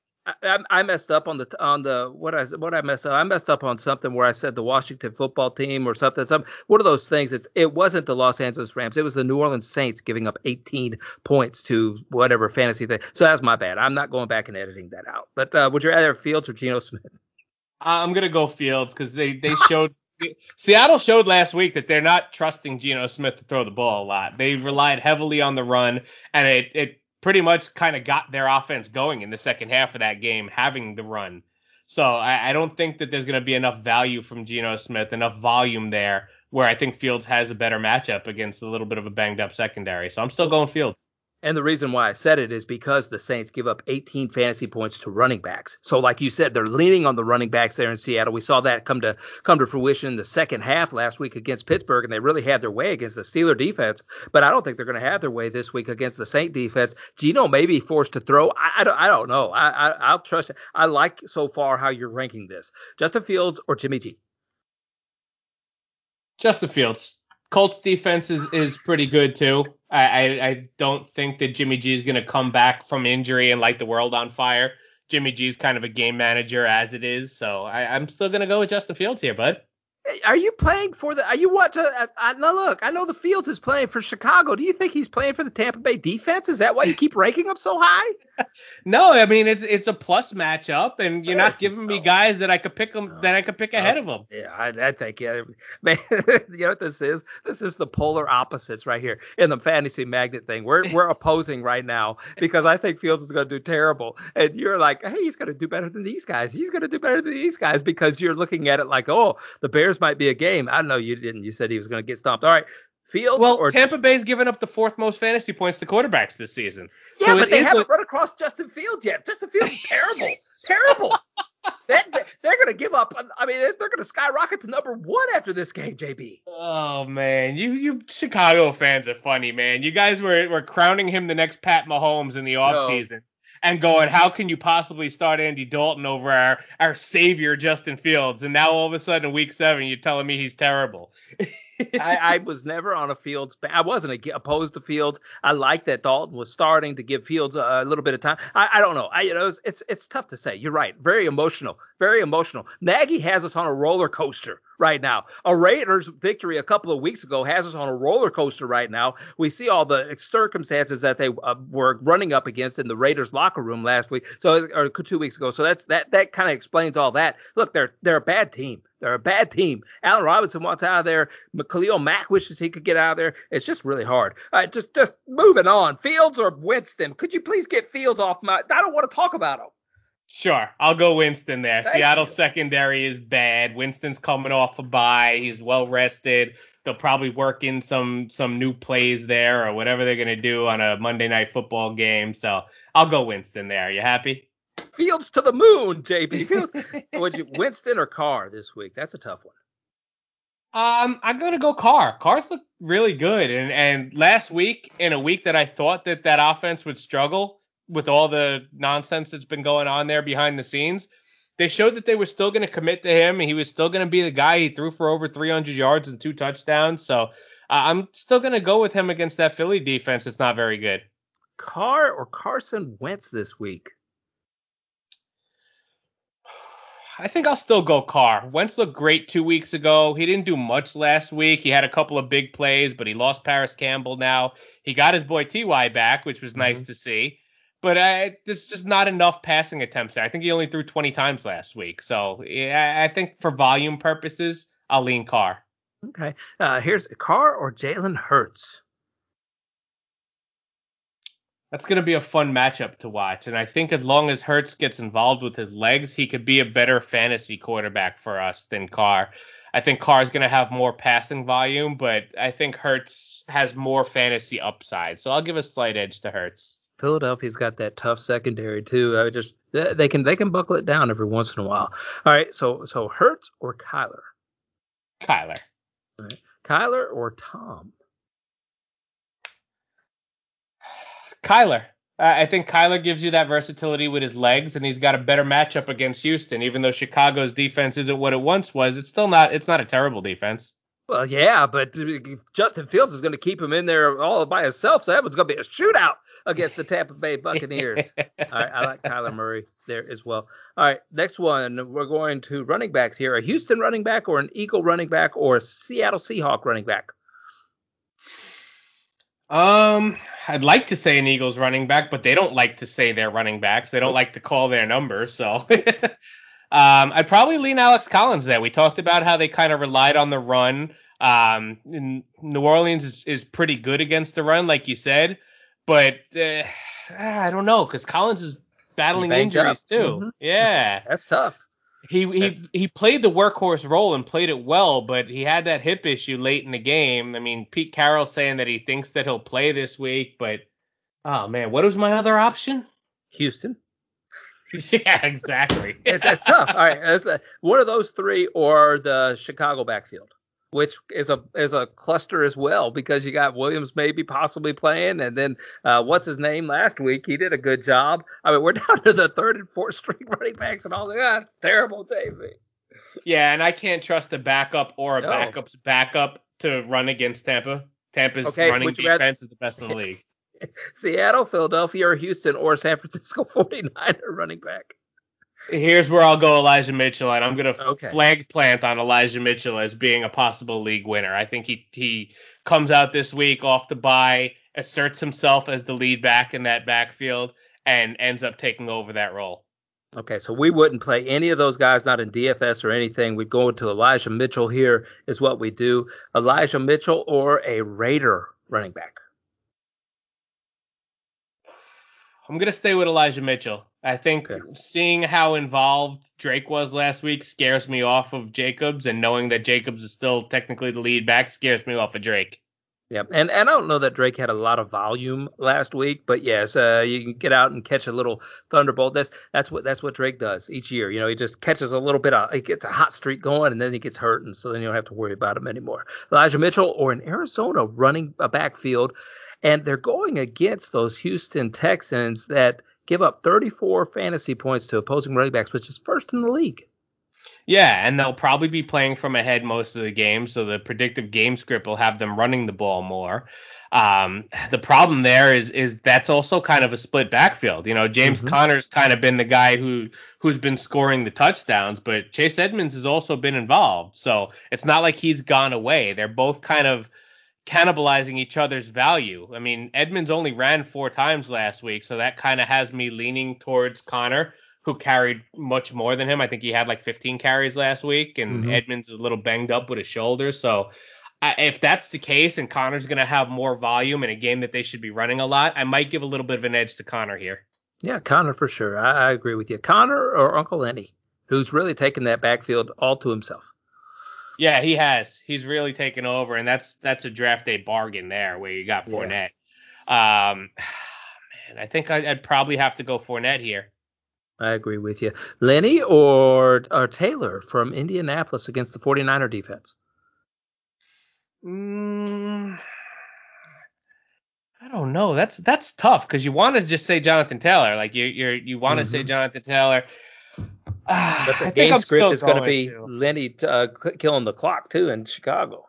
I, I, messed up on the on the what I what I messed up. I messed up on something where I said the Washington football team or something. Some one of those things. It's it wasn't the Los Angeles Rams. It was the New Orleans Saints giving up 18 points to whatever fantasy thing. So that's my bad. I'm not going back and editing that out. But uh, would you rather Fields or Geno Smith? I'm gonna go Fields because they they showed. Seattle showed last week that they're not trusting Geno Smith to throw the ball a lot. They relied heavily on the run, and it, it pretty much kind of got their offense going in the second half of that game, having the run. So I, I don't think that there's going to be enough value from Geno Smith, enough volume there, where I think Fields has a better matchup against a little bit of a banged up secondary. So I'm still going Fields. And the reason why I said it is because the Saints give up 18 fantasy points to running backs. So, like you said, they're leaning on the running backs there in Seattle. We saw that come to come to fruition in the second half last week against Pittsburgh, and they really had their way against the Steeler defense. But I don't think they're going to have their way this week against the Saint defense. Geno may be forced to throw. I, I don't, I don't know. I, I I'll trust. I like so far how you're ranking this: Justin Fields or Jimmy G. Justin Fields. Colts defense is, is pretty good too. I, I, I don't think that Jimmy G is going to come back from injury and light the world on fire. Jimmy G is kind of a game manager as it is, so I, I'm still going to go with Justin Fields here, bud. Are you playing for the? Are you want to? I, I, now look, I know the Fields is playing for Chicago. Do you think he's playing for the Tampa Bay defense? Is that why you keep ranking him so high? No, I mean it's it's a plus matchup, and you're not giving me guys that I could pick them that I could pick ahead of them. Yeah, I, I think yeah, man. you know what this is? This is the polar opposites right here in the fantasy magnet thing. We're we're opposing right now because I think Fields is going to do terrible, and you're like, hey, he's going to do better than these guys. He's going to do better than these guys because you're looking at it like, oh, the Bears might be a game. I know you didn't. You said he was going to get stomped. All right, Fields. Well, or Tampa Bay's given up the fourth most fantasy points to quarterbacks this season. Yeah, so but they haven't a... run across Justin Fields yet. Justin Fields is terrible, terrible. They're, they're going to give up. I mean, they're going to skyrocket to number one after this game, JB. Oh man, you you Chicago fans are funny, man. You guys were were crowning him the next Pat Mahomes in the offseason. No and going, how can you possibly start Andy Dalton over our our savior Justin Fields? And now all of a sudden, week seven, you're telling me he's terrible. I, I, was never on a Fields. I wasn't opposed to Fields. I liked that Dalton was starting to give Fields a, a little bit of time. I, I, don't know. I you know it's, it's, it's tough to say. You're right. Very emotional. Very emotional. Nagy has us on a roller coaster right now. A Raiders victory a couple of weeks ago has us on a roller coaster right now. We see all the circumstances that they uh, were running up against in the Raiders locker room last week, so or two weeks ago. So that's that that kind of explains all that. Look, they're they're a bad team. They're a bad team. Allen Robinson wants out of there. Khalil Mack wishes he could get out of there. It's just really hard. Just just moving on. Fields or Winston? Could you please get Fields off my? I don't want to talk about him. Sure, I'll go Winston there. Thank Seattle's you. secondary is bad. Winston's coming off a bye. He's well rested. They'll probably work in some some new plays there or whatever they're gonna do on a Monday night football game. So I'll go Winston there. Are you happy? Fields to the moon, JB. Would you Winston or Carr this week? That's a tough one. Um, I'm gonna go Carr. Carr's look really good, and and last week in a week that I thought that that offense would struggle, with all the nonsense that's been going on there behind the scenes, they showed that they were still going to commit to him. And he was still going to be the guy. He threw for over 300 yards and two touchdowns. So uh, I'm still going to go with him against that Philly defense. It's not very good. Carr or Carson Wentz this week? I think I'll still go Carr. Wentz looked great two weeks ago. He didn't do much last week. He had a couple of big plays, but he lost Parris Campbell now. He got his boy Ty back, which was mm-hmm. nice to see but uh, there's just not enough passing attempts there. I think he only threw 20 times last week. So yeah, I think for volume purposes, I'll lean Carr. Okay. Uh, here's Carr or Jalen Hurts. That's going to be a fun matchup to watch. And I think as long as Hurts gets involved with his legs, he could be a better fantasy quarterback for us than Carr. I think Carr is going to have more passing volume, but I think Hurts has more fantasy upside. So I'll give a slight edge to Hurts. Philadelphia's got that tough secondary too. I just they can they can buckle it down every once in a while. All right, so so Hurts or Kyler? Kyler. All right. Kyler or Tom? Kyler. I think Kyler gives you that versatility with his legs, and he's got a better matchup against Houston. Even though Chicago's defense isn't what it once was, it's still not. It's not a terrible defense. Well, yeah, but uh, Justin Fields is going to keep him in there all by himself, so that was going to be a shootout against the Tampa Bay Buccaneers. all right, I like Kyler Murray there as well. All right, next one, we're going to running backs here: a Houston running back, or an Eagle running back, or a Seattle Seahawk running back. Um, I'd like to say an Eagles running back, but they don't like to say their running backs. They don't like to call their numbers, so. Um, I'd probably lean Alex Collins there. We talked about how they kind of relied on the run. Um, New Orleans is, is pretty good against the run, like you said, but uh, I don't know because Collins is battling injuries up. too. Mm-hmm. Yeah, that's tough. He he he played the workhorse role and played it well, but he had that hip issue late in the game. I mean, Pete Carroll saying that he thinks that he'll play this week, but oh man, what was my other option? Houston. yeah, exactly. it's, it's tough. All right, it's, uh, one of those three or the Chicago backfield, which is a is a cluster as well because you got Williams maybe possibly playing, and then uh, what's his name last week? He did a good job. I mean, we're down to the third and fourth string running backs and all that. Ah, terrible, David. Yeah, and I can't trust a backup or a no. backup's backup to run against Tampa. Tampa's okay, running defense rather... is the best in the league. Seattle, Philadelphia, or Houston, or San Francisco 49er running back. Here's where I'll go Elijah Mitchell, and I'm going to okay. flag plant on Elijah Mitchell as being a possible league winner. I think he he comes out this week off the bye, asserts himself as the lead back in that backfield, and ends up taking over that role. Okay, so we wouldn't play any of those guys, not in DFS or anything. We'd go into Elijah Mitchell here, is what we do. Elijah Mitchell or a Raider running back. I'm gonna stay with Elijah Mitchell. I think okay. seeing how involved Drake was last week scares me off of Jacobs, and knowing that Jacobs is still technically the lead back scares me off of Drake. Yeah, and, and I don't know that Drake had a lot of volume last week, but yes, uh, you can get out and catch a little thunderbolt. That's that's what that's what Drake does each year. You know, he just catches a little bit of he gets a hot streak going, and then he gets hurt, and so then you don't have to worry about him anymore. Elijah Mitchell or in Arizona running a backfield and they're going against those Houston Texans that give up 34 fantasy points to opposing running backs, which is first in the league. Yeah, and they'll probably be playing from ahead most of the game, so the predictive game script will have them running the ball more. Um, the problem there is is that's also kind of a split backfield. You know, James mm-hmm. Conner's kind of been the guy who who's been scoring the touchdowns, but Chase Edmonds has also been involved. So it's not like he's gone away. They're both kind of cannibalizing each other's value. I mean, Edmonds only ran four times last week, so that kind of has me leaning towards Conner, who carried much more than him. I think he had like 15 carries last week, and mm-hmm. Edmonds is a little banged up with his shoulder. So I, if that's the case, and Conner's going to have more volume in a game that they should be running a lot, I might give a little bit of an edge to Conner here. Yeah, Conner for sure. I, I agree with you. Conner or Uncle Lenny, who's really taken that backfield all to himself. Yeah, he has. He's really taken over, and that's that's a draft day bargain there, where you got Fournette. Yeah. Um, man, I think I'd, I'd probably have to go Fournette here. I agree with you. Lenny or or Taylor from Indianapolis against the 49er defense? Mm, I don't know. That's that's tough because you want to just say Jonathan Taylor. Like you you you want to mm-hmm. say Jonathan Taylor. Uh, but the I game script is going to be Lenny uh, killing the clock too in Chicago.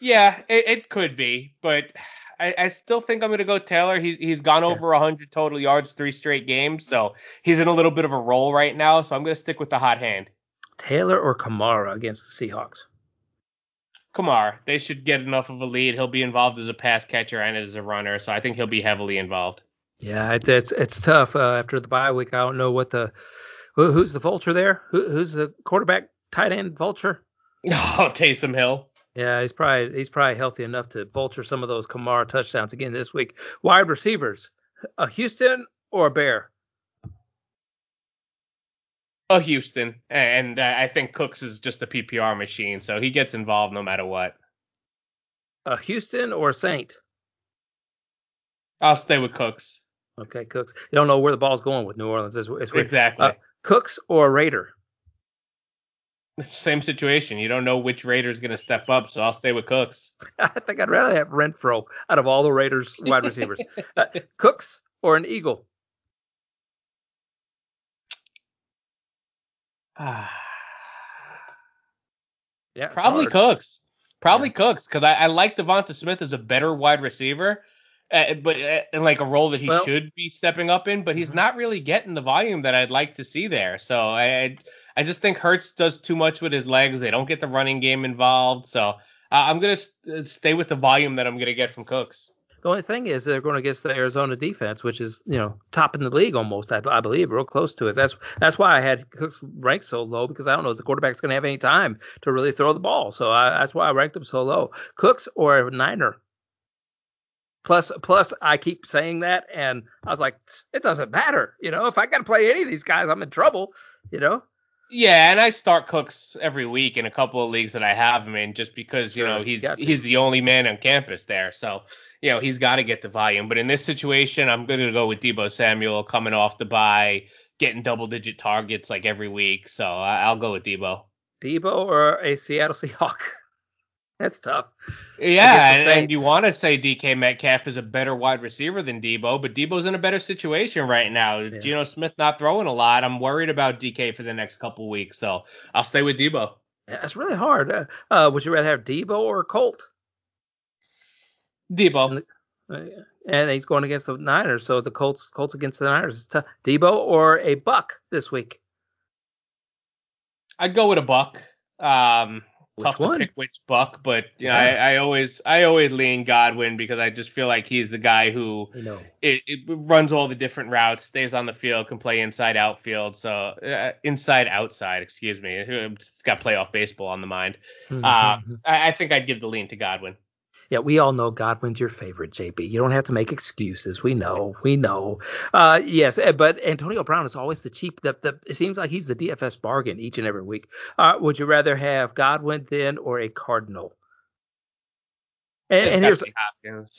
Yeah, it, it could be, but I, I still think I'm going to go Taylor. He's he's gone over 100 total yards three straight games, so he's in a little bit of a roll right now. So I'm going to stick with the hot hand. Taylor or Kamara against the Seahawks? Kamara. They should get enough of a lead. He'll be involved as a pass catcher and as a runner, so I think he'll be heavily involved. Yeah, it, it's it's tough uh, after the bye week. I don't know what the who, who's the vulture there. Who, who's the quarterback tight end vulture? Oh, Taysom Hill. Yeah, he's probably he's probably healthy enough to vulture some of those Kamara touchdowns again this week. Wide receivers, a Houston or a Bear? A Houston, and I think Cooks is just a PPR machine, so he gets involved no matter what. A Houston or a Saint? I'll stay with Cooks. Okay, Cooks. You don't know where the ball's going with New Orleans this week. Exactly. Uh, Cooks or Raider? Same situation. You don't know which Raider is going to step up, so I'll stay with Cooks. I think I'd rather have Renfrow out of all the Raiders wide receivers. uh, Cooks or an Eagle? yeah, probably Cooks. Probably yeah. Cooks because I, I like Devonta Smith as a better wide receiver, uh, but uh, in like a role that he well, should be stepping up in. But he's mm-hmm. not really getting the volume that I'd like to see there. So I, I just think Hurts does too much with his legs. They don't get the running game involved. So uh, I'm gonna st- stay with the volume that I'm gonna get from Cooks. The only thing is they're going against the Arizona defense, which is you know top in the league almost. I, I believe real close to it. That's that's why I had Cooks ranked so low because I don't know if the quarterback's going to have any time to really throw the ball. So I, that's why I ranked him so low. Cooks or Niner. Plus, plus, I keep saying that, and I was like, it doesn't matter. You know, if I got to play any of these guys, I'm in trouble. You know. Yeah, and I start Cooks every week in a couple of leagues that I have him in, just because you sure, know he's he's the only man on campus there. So you know he's got to get the volume. But in this situation, I'm going to go with Deebo Samuel coming off the bye, getting double digit targets like every week. So I'll go with Deebo. Deebo or a Seattle Seahawk. That's tough. Yeah, and, and, you want to say DK Metcalf is a better wide receiver than Deebo, but Deebo's in a better situation right now. Yeah. Geno Smith not throwing a lot. I'm worried about DK for the next couple weeks, so I'll stay with Deebo. Yeah, it's really hard. Uh, uh, would you rather have Deebo or Colt? Deebo. And, uh, and, he's going against the Niners, so the Colts Colts against the Niners is tough. Deebo or a Buck this week? I'd go with a Buck. Um, which tough one? to pick which buck, but yeah, I, I, always I always lean Godwin because I just feel like he's the guy who it, it, runs all the different routes, stays on the field, can play inside outfield, so uh, inside outside, excuse me, it's got playoff baseball on the mind. Mm-hmm. Uh, I, I think I'd give the lean to Godwin. Yeah, we all know Godwin's your favorite, JB. You don't have to make excuses. We know, we know. Uh, yes, eh, but Antonio Brown is always the cheap. The, the, it seems like he's the DFS bargain each and every week. Uh, would you rather have Godwin then or a Cardinal? And, and here's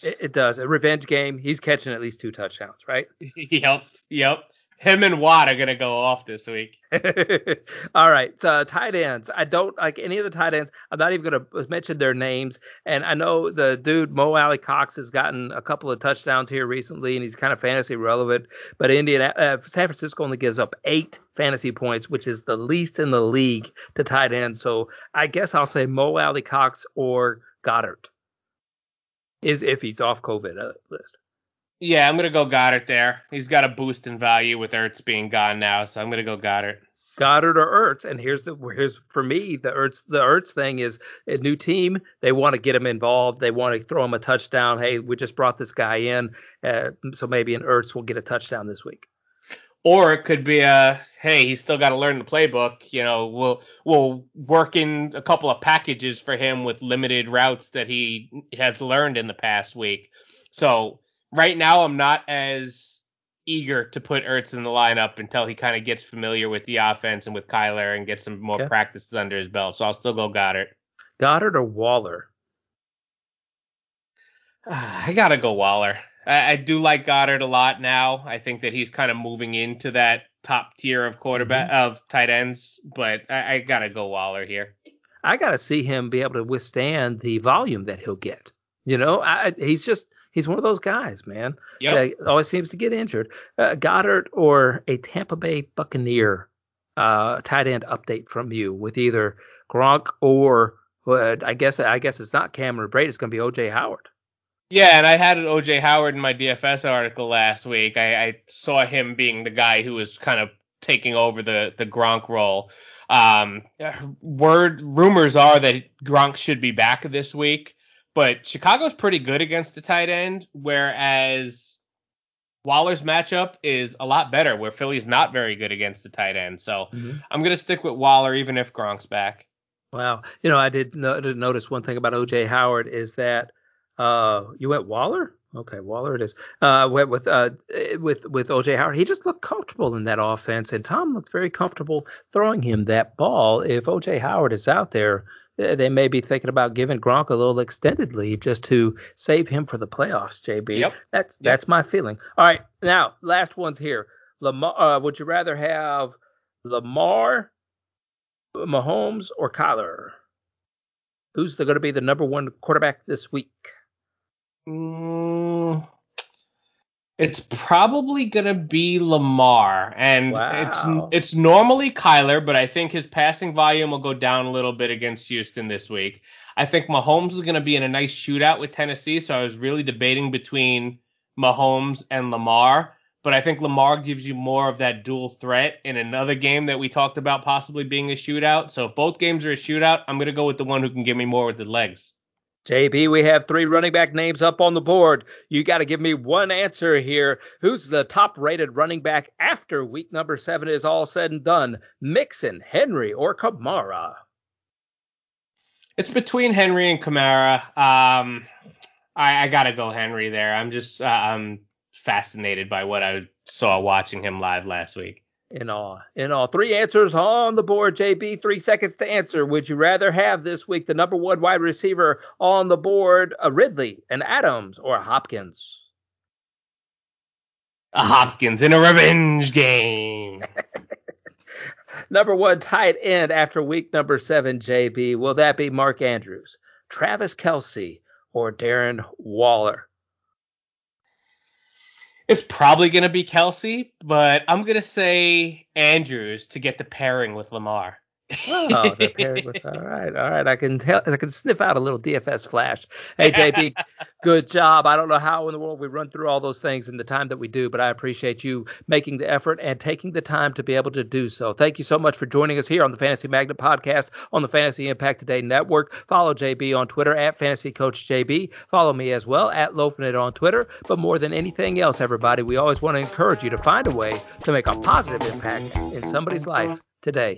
it, it, does a revenge game. He's catching at least two touchdowns, right? yep, yep. Him and Watt are gonna go off this week. All right, so tight ends. I don't like any of the tight ends. I'm not even gonna mention their names. And I know the dude Mo Alie-Cox has gotten a couple of touchdowns here recently, and he's kind of fantasy relevant. But Indiana, uh, San Francisco only gives up eight fantasy points, which is the least in the league to tight ends. So I guess I'll say Mo Alie-Cox or Goedert is if he's off COVID uh, list. Yeah, I'm gonna go Goedert there. He's got a boost in value with Ertz being gone now, so I'm gonna go Goedert. Goedert or Ertz, and here's the here's for me the Ertz the Ertz thing is a new team. They want to get him involved. They want to throw him a touchdown. Hey, we just brought this guy in, uh, so maybe an Ertz will get a touchdown this week. Or it could be a hey, he's still got to learn the playbook. You know, we'll we'll work in a couple of packages for him with limited routes that he has learned in the past week. So right now I'm not as eager to put Ertz in the lineup until he kind of gets familiar with the offense and with Kyler and gets some more okay. practices under his belt. So I'll still go Goddard. Goedert or Waller? I gotta go Waller. I, I, do like Goedert a lot now. I think that he's kind of moving into that top tier of quarterback mm-hmm. of tight ends, but I, I gotta go Waller here. I gotta see him be able to withstand the volume that he'll get. You know, I, he's just He's one of those guys, man. Yeah, uh, always seems to get injured. Uh, Goedert or a Tampa Bay Buccaneer uh, tight end update from you with either Gronk or uh, I guess I guess it's not Cameron Brate. It's going to be OJ Howard. Yeah, and I had an OJ Howard in my DFS article last week. I, I saw him being the guy who was kind of taking over the the Gronk role. Um, word rumors are that Gronk should be back this week. But Chicago's pretty good against the tight end, whereas Waller's matchup is a lot better, where Philly's not very good against the tight end. So mm-hmm. I'm going to stick with Waller, even if Gronk's back. Wow. You know, I did, no, did notice one thing about OJ Howard is that uh, you went Waller? Okay, Waller it is. Uh, went with uh, with with OJ Howard. He just looked comfortable in that offense, and Tom looked very comfortable throwing him that ball. If OJ Howard is out there, they may be thinking about giving Gronk a little extended leave just to save him for the playoffs. JB, yep. that's yep. that's my feeling. All right, now last one's here. Lamar, uh, would you rather have Lamar, Mahomes, or Kyler? Who's going to be the number one quarterback this week? Mm, it's probably gonna be Lamar, and wow. it's it's normally Kyler, but I think his passing volume will go down a little bit against Houston this week. I think Mahomes is gonna be in a nice shootout with Tennessee, so I was really debating between Mahomes and Lamar, but I think Lamar gives you more of that dual threat in another game that we talked about possibly being a shootout. So if both games are a shootout, I'm gonna go with the one who can give me more with the legs. JB, we have three running back names up on the board. You got to give me one answer here. Who's the top rated running back after week number seven is all said and done? Mixon, Henry, or Kamara? It's between Henry and Kamara. Um, I, I got to go Henry there. I'm just uh, I'm fascinated by what I saw watching him live last week in all. In all, three answers on the board. JB, three seconds to answer. Would you rather have this week the number one wide receiver on the board, a Ridley, an Adams, or a Hopkins? A Hopkins in a revenge game. number one tight end after week number seven, JB. Will that be Mark Andrews, Travis Kelce, or Darren Waller? It's probably going to be Kelce, but I'm going to say Andrews to get the pairing with Lamar. Oh, the pairing with all right, all right. I can tell. I can sniff out a little DFS flash. Hey, JB, good job. I don't know how in the world we run through all those things in the time that we do, but I appreciate you making the effort and taking the time to be able to do so. Thank you so much for joining us here on the Fantasy Magnet Podcast on the Fantasy Impact Today Network. Follow JB on Twitter at Fantasy Coach JB. Follow me as well at Lofinit on Twitter. But more than anything else, everybody, we always want to encourage you to find a way to make a positive impact in somebody's life today.